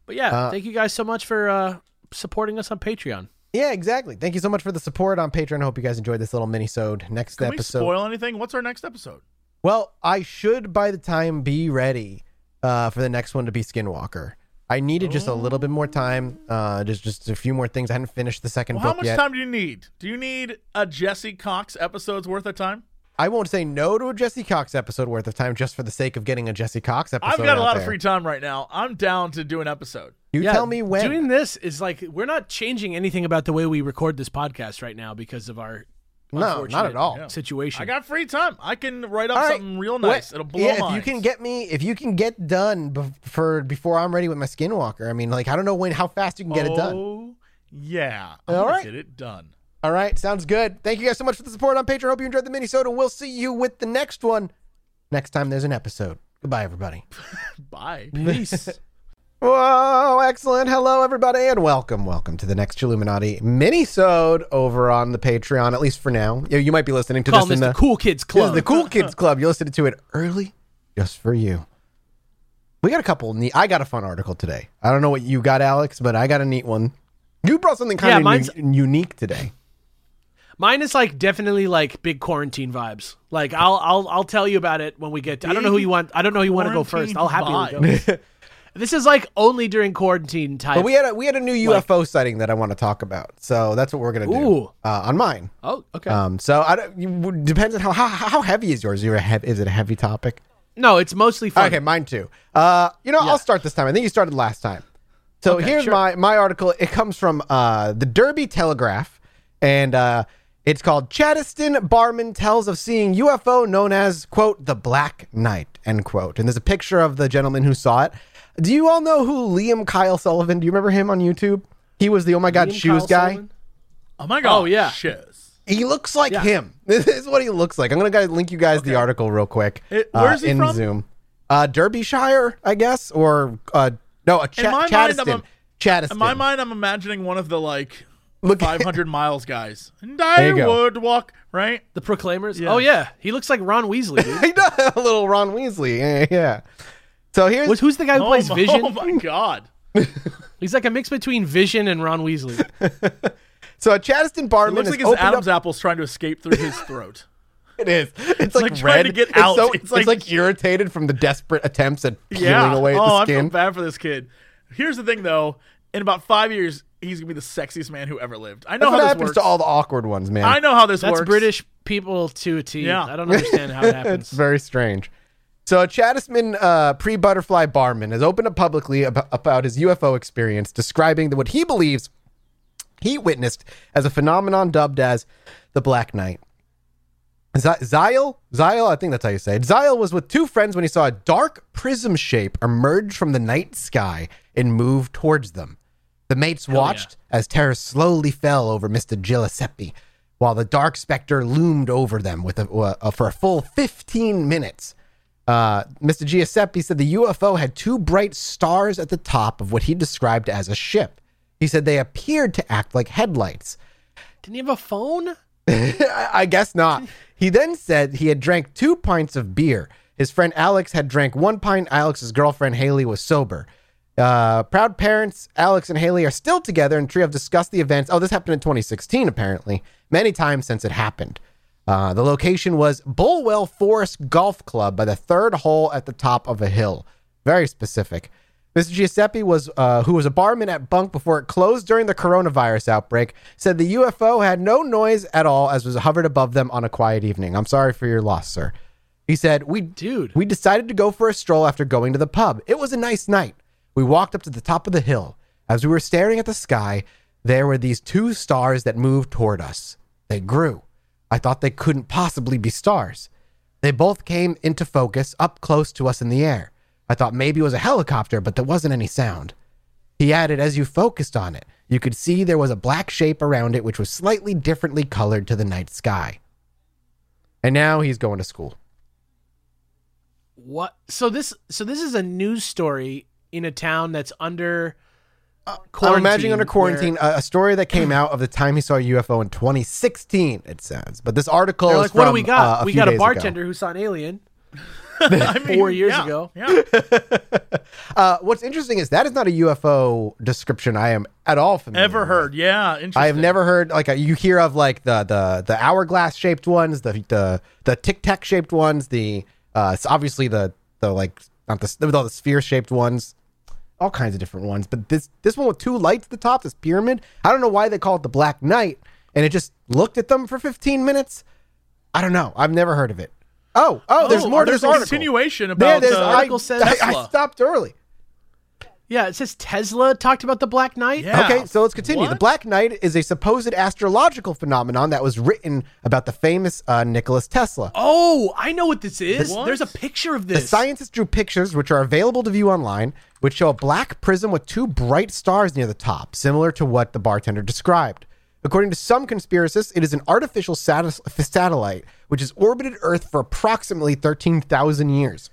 But yeah, Uh, thank you guys so much for uh, supporting us on Patreon. Yeah, exactly. Thank you so much for the support on Patreon. I hope you guys enjoyed this little mini-sode. Next Can we episode. spoil anything? What's our next episode? Well, I should by the time be ready uh, for the next one to be Skinwalker. I needed just a little bit more time, uh, just just a few more things. I hadn't finished the second Well, how much yet. time do you need? Do you need a Jesse Cox episode's worth of time? I won't say no to a Jesse Cox episode worth of time just for the sake of getting a Jesse Cox episode. I've got a out lot of free time right now. I'm down to do an episode. You Yeah, tell me when. Doing this is like we're not changing anything about the way we record this podcast right now because of our No, not at all. Situation. I got free time. I can write up All right. something real What- nice. It'll blow yeah, if you can get me, if you can get done bef- for before I'm ready with my Skinwalker. I mean, like I don't know when, how fast you can get it done. Oh, yeah. I'm All get it done. All right, sounds good. Thank you guys so much for the support on Patreon. Hope you enjoyed the mini and we'll see you with the next one next time there's an episode. Goodbye, everybody. [LAUGHS] Bye. [LAUGHS] Peace. Whoa, excellent. Hello, everybody, and welcome. Welcome to the next Chilluminati mini-sode over on the Patreon, at least for now. You, you might be listening to Call this in the the, Cool Kids this is Club. the Cool [LAUGHS] Kids Club. You're listening to it early just for you. We got a couple neat. I got a fun article today. I don't know what you got, Alex, but I got a neat one. You brought something Yeah, kind mine's- of unique today. Mine is like definitely like big quarantine vibes. Like I'll I'll I'll tell you about it when we get. To, I don't know who you want. I don't know who you want to go first. I'll happily go. [LAUGHS] This is like only during quarantine time. But we had a, we had a new UFO sighting that I want to talk about. So that's what we're gonna do uh, on mine. oh, okay. Um, so I don't, depends on how, how how heavy is yours. You're a hev- is it a heavy topic? no, it's mostly fun. Okay, mine too. Uh, you know, Yeah. I'll start this time. I think you started last time. So Okay, here's sure. my my article. It comes from uh, the Derby Telegraph, and uh, it's called "Chaddesden Barman tells of seeing UFO known as quote the Black Knight." End quote. And there's a picture of the gentleman who saw it. Do you all know who Liam Kyle Sullivan? Do you remember him on YouTube? He was the oh my god Liam shoes Kyle guy. Sullivan? Oh my god. Oh, yeah. shoes. He looks like Yeah. him. [LAUGHS] This is what he looks like. I'm gonna link you guys the article real quick. It- uh, where's he in from? Zoom? Uh, Derbyshire, I guess, or uh, no, a Ch- In my mind, Chaddesden. I'm In my mind, I'm imagining one of the like Look- 500 miles guys. [LAUGHS] And you I go. would walk right. The Proclaimers. Yeah. Oh yeah, he looks like Ron Weasley. Dude. [LAUGHS] He does a little Ron Weasley. Yeah, yeah. So here's Who's- who's the guy who Oh plays Vision? oh my god. [LAUGHS] He's like a mix between Vision and Ron Weasley. [LAUGHS] so a Chaddesden It barman looks like his Adam's up. apple's trying to escape through his throat. [LAUGHS] It is. It's, like, like trying red. to get out. It's out. so- It's it's, like- like, irritated from the desperate attempts at peeling yeah. away at oh, the I feel skin. bad for this kid. Here's the thing, though. In about five years, he's gonna be the sexiest man who ever lived. I know That's what how this happens works. to all the awkward ones, man. I know how this That's works. British people to a T. Yeah. I don't understand how it happens. it's very strange. So, a Chattisman uh, pre butterfly barman has opened up publicly about, about his UFO experience, describing what he believes he witnessed as a phenomenon dubbed as the Black Knight. Z- Zyle, Zyle, I think that's how you say it. Zyle was with two friends when he saw a dark prism shape emerge from the night sky and move towards them. The mates watched as terror slowly fell over Mr. Giuseppe, while the dark specter loomed over them with a, uh, for a full 15 minutes. Uh, Mr. Giuseppe said the UFO had two bright stars at the top of what he described as a ship. He said they appeared to act like headlights. Didn't he have a phone? [LAUGHS] I guess not. He then said he had drank two pints of beer. His friend Alex had drank one pint. Alex's girlfriend Haley was sober. Uh, proud parents Alex and Haley are still together, and Tree have discussed the events. Oh, this happened in 2016, apparently, many times since it happened. Uh, the location was Bulwell Forest Golf Club by the third hole at the top of a hill. Very specific. Mr. Giuseppe was, uh, who was a barman at Bunk before it closed during the coronavirus outbreak, said the UFO had no noise at all as was hovered above them on a quiet evening. I'm sorry for your loss, sir. He said, "We Dude. we decided to go for a stroll after going to the pub. It was a nice night. We walked up to the top of the hill. As we were staring at the sky, there were these two stars that moved toward us. They grew. I thought they couldn't possibly be stars. They both came into focus up close to us in the air. I thought maybe it was a helicopter, but there wasn't any sound. He added, as you focused on it, you could see there was a black shape around it which was slightly differently colored to the night sky. And now he's going to school. What? So this so this is a news story in a town that's under I'm imagining under quarantine a, a story that came out of the time he saw a UFO in 2016. It says, but this article like, what do we got? uh, we got a days ago. bartender who saw an alien. [LAUGHS] I mean, Four years yeah, ago. Yeah. [LAUGHS] Uh, what's interesting is that is not a UFO description I am at all familiar. Ever with. heard? Yeah. Interesting. I have never heard like a, you hear of like the the the hourglass shaped ones, the the the tic tac shaped ones, the uh, it's obviously the the like not the with all the sphere shaped ones, all kinds of different ones. But this this one with two lights at the top, this pyramid, I don't know why they call it the Black Knight, and it just looked at them for 15 minutes. I don't know. I've never heard of it. Oh, oh, there's more. There's There's, a article. continuation There, about there's, uh, I, article says I, I stopped early. Yeah, it says Tesla talked about the Black Knight. Yeah. Okay, so let's continue. The Black Knight is a supposed astrological phenomenon that was written about the famous uh, Nikola Tesla. Oh, I know what this is. What? There's a picture of this. The scientists drew pictures, which are available to view online, which show a black prism with two bright stars near the top, similar to what the bartender described. According to some conspiracists, it is an artificial satis- satellite which has orbited Earth for approximately 13,000 years.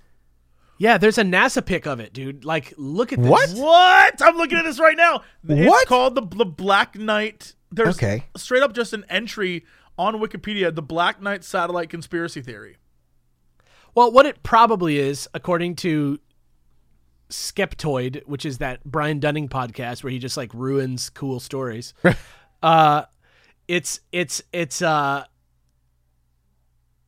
Yeah, there's a NASA pic of it, dude. Like, look at this. What? What? I'm looking at this right now. It's What? called the the Black Knight. There's Okay. straight up just an entry on Wikipedia, the Black Knight satellite conspiracy theory. Well, what it probably is, according to Skeptoid, which is that Brian Dunning podcast where he just like ruins cool stories. [LAUGHS] uh it's it's it's uh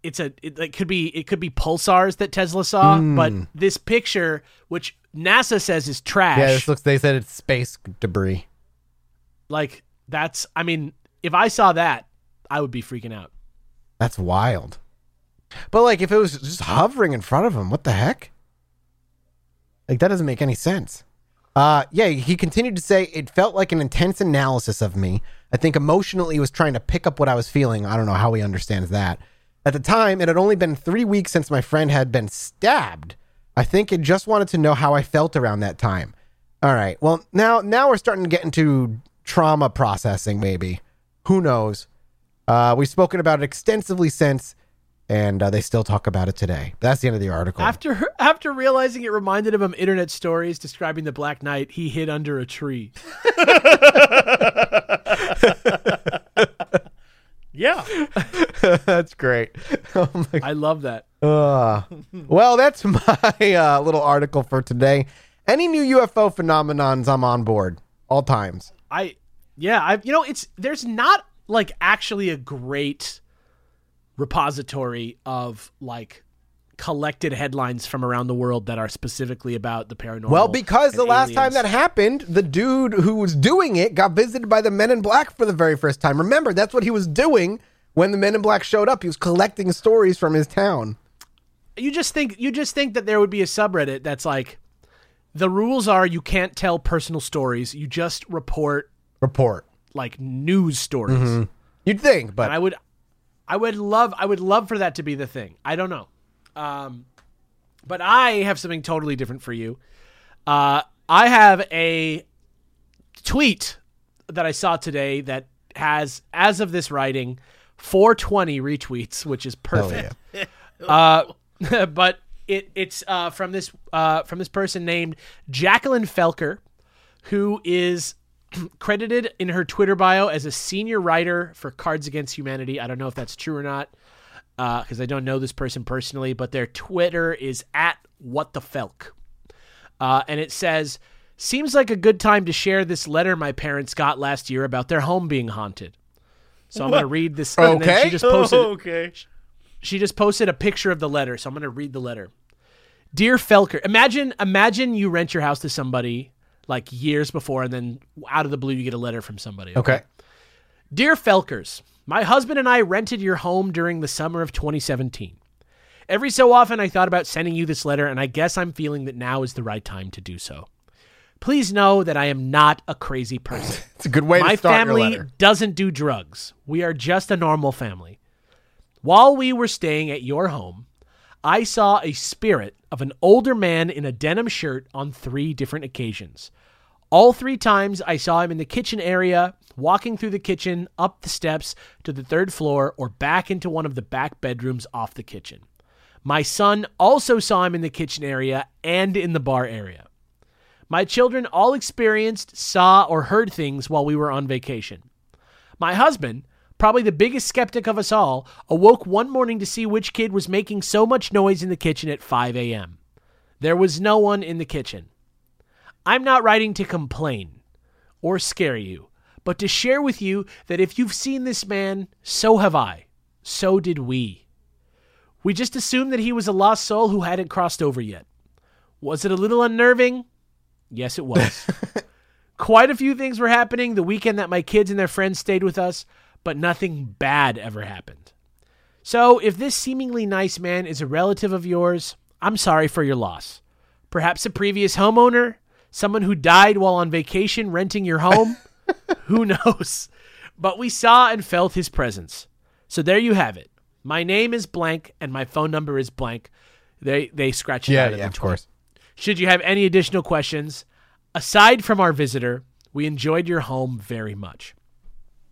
it's a it, it could be it could be pulsars that Tesla saw, but this picture which NASA says is trash. Yeah, this looks. They said it's space debris. like that's I mean, if I saw that, I would be freaking out. That's wild. But like, if it was just hovering in front of him, what the heck? Like that doesn't make any sense. Uh, yeah, he continued to say it felt like an intense analysis of me. I think emotionally he was trying to pick up what I was feeling. I don't know how he understands that. At the time, it had only been three weeks since my friend had been stabbed. I think it just wanted to know how I felt around that time. All right. Well, now now we're starting to get into trauma processing. Maybe who knows? Uh, we've spoken about it extensively since, and uh, they still talk about it today. That's the end of the article. After after realizing it reminded him of internet stories describing the Black Knight, he hid under a tree. [LAUGHS] Yeah. [LAUGHS] that's great. [LAUGHS] Oh my I love that. Uh, well, that's [LAUGHS] my uh, little article for today. Any new UFO phenomenons, I'm on board all times. I yeah, I you know it's there's not like actually a great repository of like collected headlines from around the world that are specifically about the paranormal. Well, because the last time that happened, the dude who was doing it got visited by the Men in Black for the very first time. Remember, that's what he was doing when the Men in Black showed up. He was collecting stories from his town. you just think you just think that there would be a subreddit that's like the rules are you can't tell personal stories, you just report Report. like news stories. Mm-hmm. You'd think, but And I would I would love I would love for that to be the thing. I don't know. Um but I have something totally different for you. Uh I have a tweet that I saw today that has as of this writing 420 retweets, which is perfect. yeah. [LAUGHS] Uh, [LAUGHS] but it it's uh, from this uh, from this person named Jacqueline Felker, who is [CLEARS THROAT] credited in her Twitter bio as a senior writer for Cards Against Humanity. I don't know if that's true or not because I don't know this person personally, but their Twitter is at what the felk, uh, and it says. Seems like a good time to share this letter my parents got last year about their home being haunted. So I'm going to read this. Okay. she just posted Oh, [LAUGHS] okay. she just posted a picture of the letter, so I'm going to read the letter. Dear Felker, imagine imagine you rent your house to somebody like years before and then out of the blue you get a letter from somebody. Okay. Dear Felkers, my husband and I rented your home during the summer of 2017. Every so often I thought about sending you this letter and I guess I'm feeling that now is the right time to do so. Please know that I am not a crazy person. [LAUGHS] It's a good way My to start your family letter. doesn't do drugs. We are just a normal family. While we were staying at your home, I saw a spirit of an older man in a denim shirt on three different occasions. All three times I saw him in the kitchen area, walking through the kitchen, up the steps to the third floor, or back into one of the back bedrooms off the kitchen. My son also saw him in the kitchen area and in the bar area. My children all experienced, saw, or heard things while we were on vacation. My husband, probably the biggest skeptic of us all, awoke one morning to see which kid was making so much noise in the kitchen at 5 a.m. There was no one in the kitchen. I'm not writing to complain or scare you, but to share with you that if you've seen this man, so have I. So did we. We just assumed that he was a lost soul who hadn't crossed over yet. Was it a little unnerving? Yes, it was. [LAUGHS] Quite a few things were happening the weekend that my kids and their friends stayed with us, but nothing bad ever happened. So, if this seemingly nice man is a relative of yours, I'm sorry for your loss. Perhaps a previous homeowner? Someone who died while on vacation renting your home? [LAUGHS] who knows? But we saw and felt his presence. So there you have it. My name is blank and my phone number is blank. They they scratch it Yeah, out of yeah, the of course. Should you have any additional questions, aside from our visitor, we enjoyed your home very much.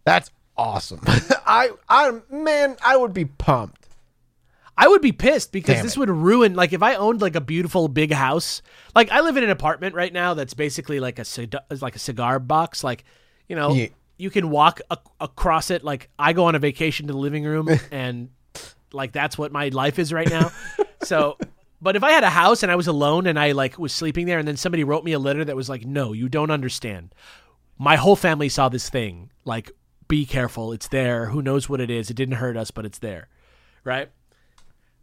That's awesome. [LAUGHS] I, I, man, I would be pumped. I would be pissed because Damn this it. would ruin like if I owned like a beautiful big house. Like I live in an apartment right now that's basically like a like a cigar box. Like you know, Yeah. you can walk a- across it. Like I go on a vacation to the living room, [LAUGHS] and like that's what my life is right now. so, but if I had a house and I was alone and I like was sleeping there, and then somebody wrote me a letter that was like, "No, you don't understand. My whole family saw this thing. Like, be careful. It's there. Who knows what it is? It didn't hurt us, but it's there." Right?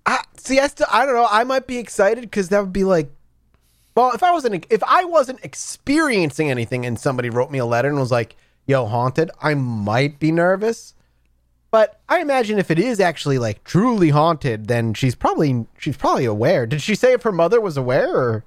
I, see, I still, I don't know. I might be excited because that would be like, well, if I wasn't, if I wasn't experiencing anything, and somebody wrote me a letter and was like, "Yo, haunted," I might be nervous. But I imagine if it is actually like truly haunted, then she's probably she's probably aware. Did she say if her mother was aware? Or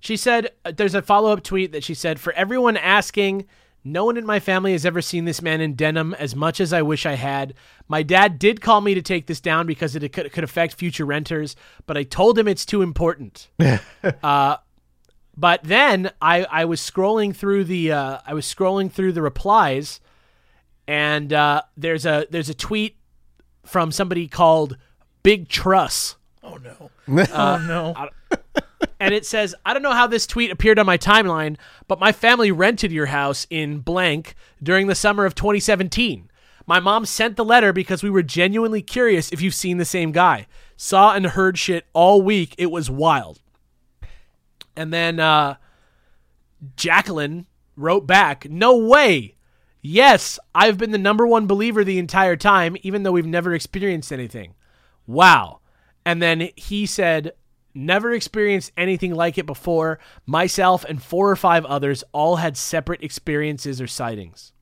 She said, uh, there's a follow up tweet that she said, for everyone asking, no one in my family has ever seen this man in denim as much as I wish I had. My dad did call me to take this down because it could, could affect future renters, but I told him it's too important. [LAUGHS] uh, but then I, I was scrolling through the uh, I was scrolling through the replies, and uh, there's a there's a tweet from somebody called Big Truss Oh no. [LAUGHS] oh no. And it says, I don't know how this tweet appeared on my timeline, but my family rented your house in blank during the summer of 2017. My mom sent the letter because we were genuinely curious if you've seen the same guy. Saw and heard shit all week. It was wild. And then uh, Jacqueline wrote back, No way. Yes, I've been the number one believer the entire time, even though we've never experienced anything. Wow. And then he said, Never experienced anything like it before. Myself and four or five others all had separate experiences or sightings.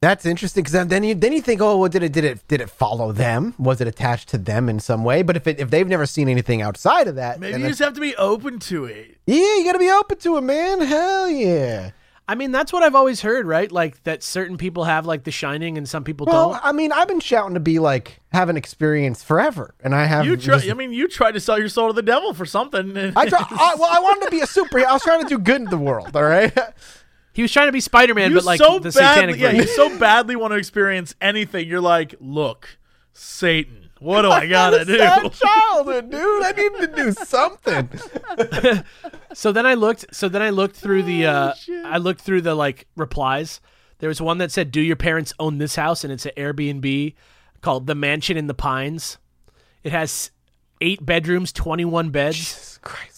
that's interesting because then you then you think, oh, well, did it did it did it follow them? Was it attached to them in some way? But if it if they've never seen anything outside of that, Maybe you just have to be open to it. yeah, you got to be open to it, man. Hell yeah. I mean, that's what I've always heard, right? Like that certain people have like The Shining and some people Well, don't. I mean, I've been shouting to be like have an experience forever, and I have. You try. just- I mean, you tried to sell your soul to the devil for something. and- I try, I, well, I wanted to be a superhero. I was trying to do good in the world. All right. He was trying to be Spider Man, but like so the satanic badly, yeah, you so badly want to experience anything. You're like, look, Satan. What do I gotta do? [LAUGHS] Childhood, dude. I need to do something. [LAUGHS] So then I looked. So then I looked through the. Oh, Uh, I looked through the like replies. There was one that said, "Do your parents own this house?" And it's an Airbnb called the Mansion in the Pines. It has eight bedrooms, twenty-one beds, Jesus Christ.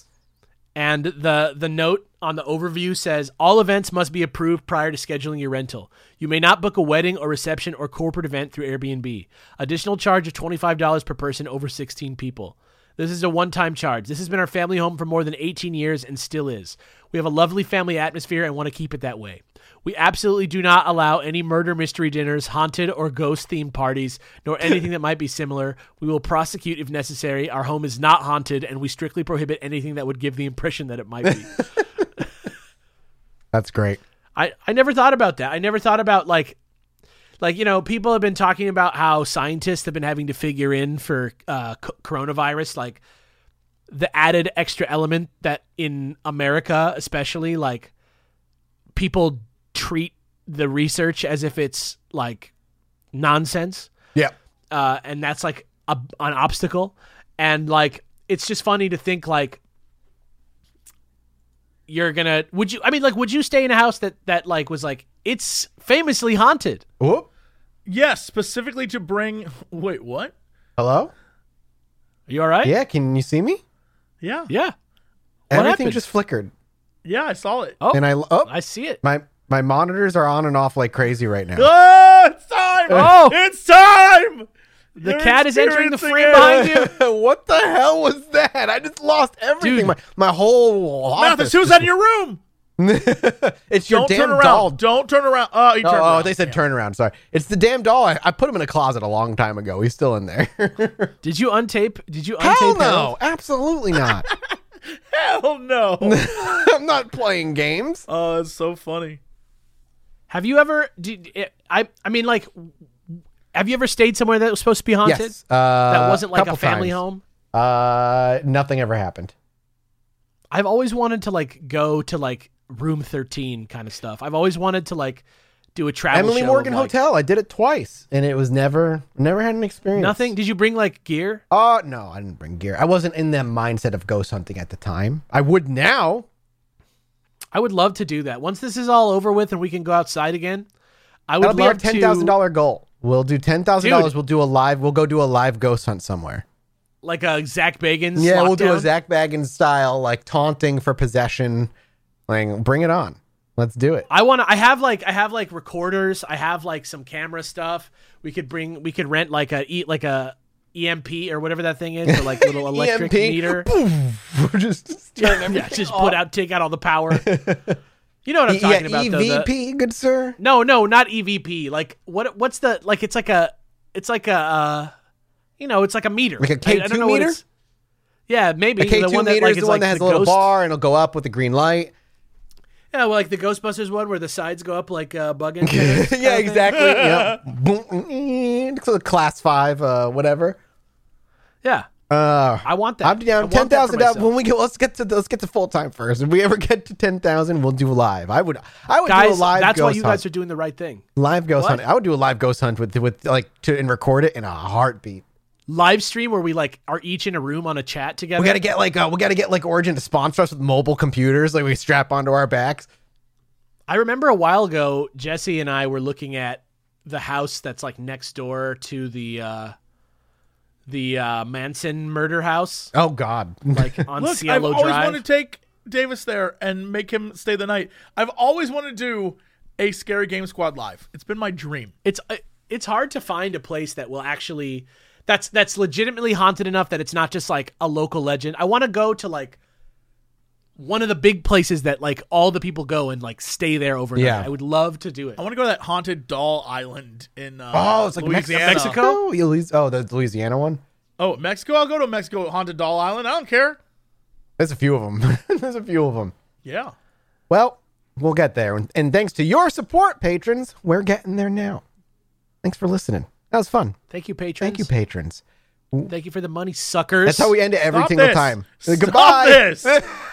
And the the note on the overview says all events must be approved prior to scheduling your rental. You may not book a wedding or reception or corporate event through Airbnb. Additional charge of twenty five dollars per person over sixteen people. This is a one time charge. This has been our family home for more than 18 years and still is. We have a lovely family atmosphere and want to keep it that way. We absolutely do not allow any murder mystery dinners, haunted or ghost themed parties, nor anything that might be similar. We will prosecute if necessary. Our home is not haunted, and we strictly prohibit anything that would give the impression that it might be. [LAUGHS] That's great. I, I never thought about that. I never thought about like like you know people have been talking about how scientists have been having to figure in for uh, c- coronavirus like the added extra element that in America especially like people treat the research as if it's like nonsense Yeah. uh, and that's like a, an obstacle. And like, it's just funny to think like you're gonna. Would you? I mean, like, would you stay in a house that that like was like it's famously haunted? Whoop. Yes, specifically to bring. [LAUGHS] Wait, what? Hello. Are you all right? Yeah. Can you see me? Yeah, Yeah. What Everything happened? just flickered, yeah, I saw it. Oh, and I oh I see it. my my monitors are on and off like crazy right now. Oh, it's time! Oh! it's time! The You're cat is entering the frame it. behind you. [LAUGHS] what the hell was that? I just lost everything. Dude. My my whole Mathis, office. who's in your room? [LAUGHS] it's your Don't damn turn around. doll. Don't turn around. Oh, he Oh, turned oh, around. they said turn around. Sorry, it's the damn doll. I, I put him in a closet a long time ago. He's still in there. [LAUGHS] Did you untape? Did you untape? Hell Harold? no, absolutely not. Hell no. I'm not playing games. oh, it's so funny. Have you ever? Did, I I mean, like, have you ever stayed somewhere that was supposed to be haunted? Yes, uh, That wasn't like a family times. home. Uh, nothing ever happened. I've always wanted to like go to like room 13 kind of stuff. I've always wanted to like do a travel Emily Morgan of, like, Hotel. I did it twice, and it was never never had an experience. Nothing. Did you bring like gear? Oh no, I didn't bring gear. I wasn't in the mindset of ghost hunting at the time. I would now. I would love to do that. Once this is all over with and we can go outside again, I would That'll be our ten thousand dollar goal. We'll do ten thousand dollars. We'll do a live. We'll go do a live ghost hunt somewhere. like a Zach Bagans. Yeah, we'll do a. Zach Bagans style, like taunting for possession. Like, bring it on. Let's do it. I want to. I have like I have like recorders. I have like some camera stuff. We could bring. We could rent like a eat like a EMP or whatever that thing is, or like little [LAUGHS] electric meter. [LAUGHS] We're just turn [LAUGHS] yeah, just put out, take out all the power. You know what I'm yeah, talking about, though. the- EVP, good sir. no, no, not EVP. Like what? What's the like? It's like a. It's like a. uh You know, it's like a meter. Like a I- I K2 don't know meter? Yeah, maybe A K the two one that meter like is is the one like that has a little ghost. bar and it'll go up with the green light. Yeah, well, like the Ghostbusters one where the sides go up like uh, bug antennas. [LAUGHS] yeah, exactly. [LAUGHS] yeah. Boom. So class five, uh, whatever. Yeah, Uh, I want that. I'm down Ten thousand ten that for thousand dollars. When we get, let's get to let's get to full time first. If we ever get to ten thousand, we'll do live. I would, I would do a live. that's why you hunt. guys are doing the right thing. live ghost What? hunt. I would do a live ghost hunt with with like to and record it in a heartbeat. Live stream where we like are each in a room on a chat together. We got to get like uh, we got to get like Origin to sponsor us with mobile computers, like we strap onto our backs. I remember a while ago, Jesse and I were looking at the house that's like next door to the uh the uh Manson murder house, Oh God! like [LAUGHS] on Look, I've Cielo always Drive. wanted to take Davis there and make him stay the night. I've always wanted to do a scary game squad live. It's been my dream. it's uh, it's hard to find a place that will actually that's that's legitimately haunted enough that it's not just like a local legend. I want to go to like one of the big places that like all the people go and like stay there overnight. Yeah. I would love to do it. I want to go to that haunted doll island in uh, Oh, it's like Louisiana. Mexico. Mexico? Oh, the Louisiana one. Oh, Mexico. I'll go to Mexico haunted doll island. I don't care. There's a few of them. [LAUGHS] There's a few of them. Yeah. Well, we'll get there. And, and thanks to your support, patrons, we're getting there now. Thanks for listening. That was fun. Thank you, patrons. Thank you, patrons. Thank you for the money, suckers. That's how we end it every Stop single this. time. Stop Goodbye. this. [LAUGHS]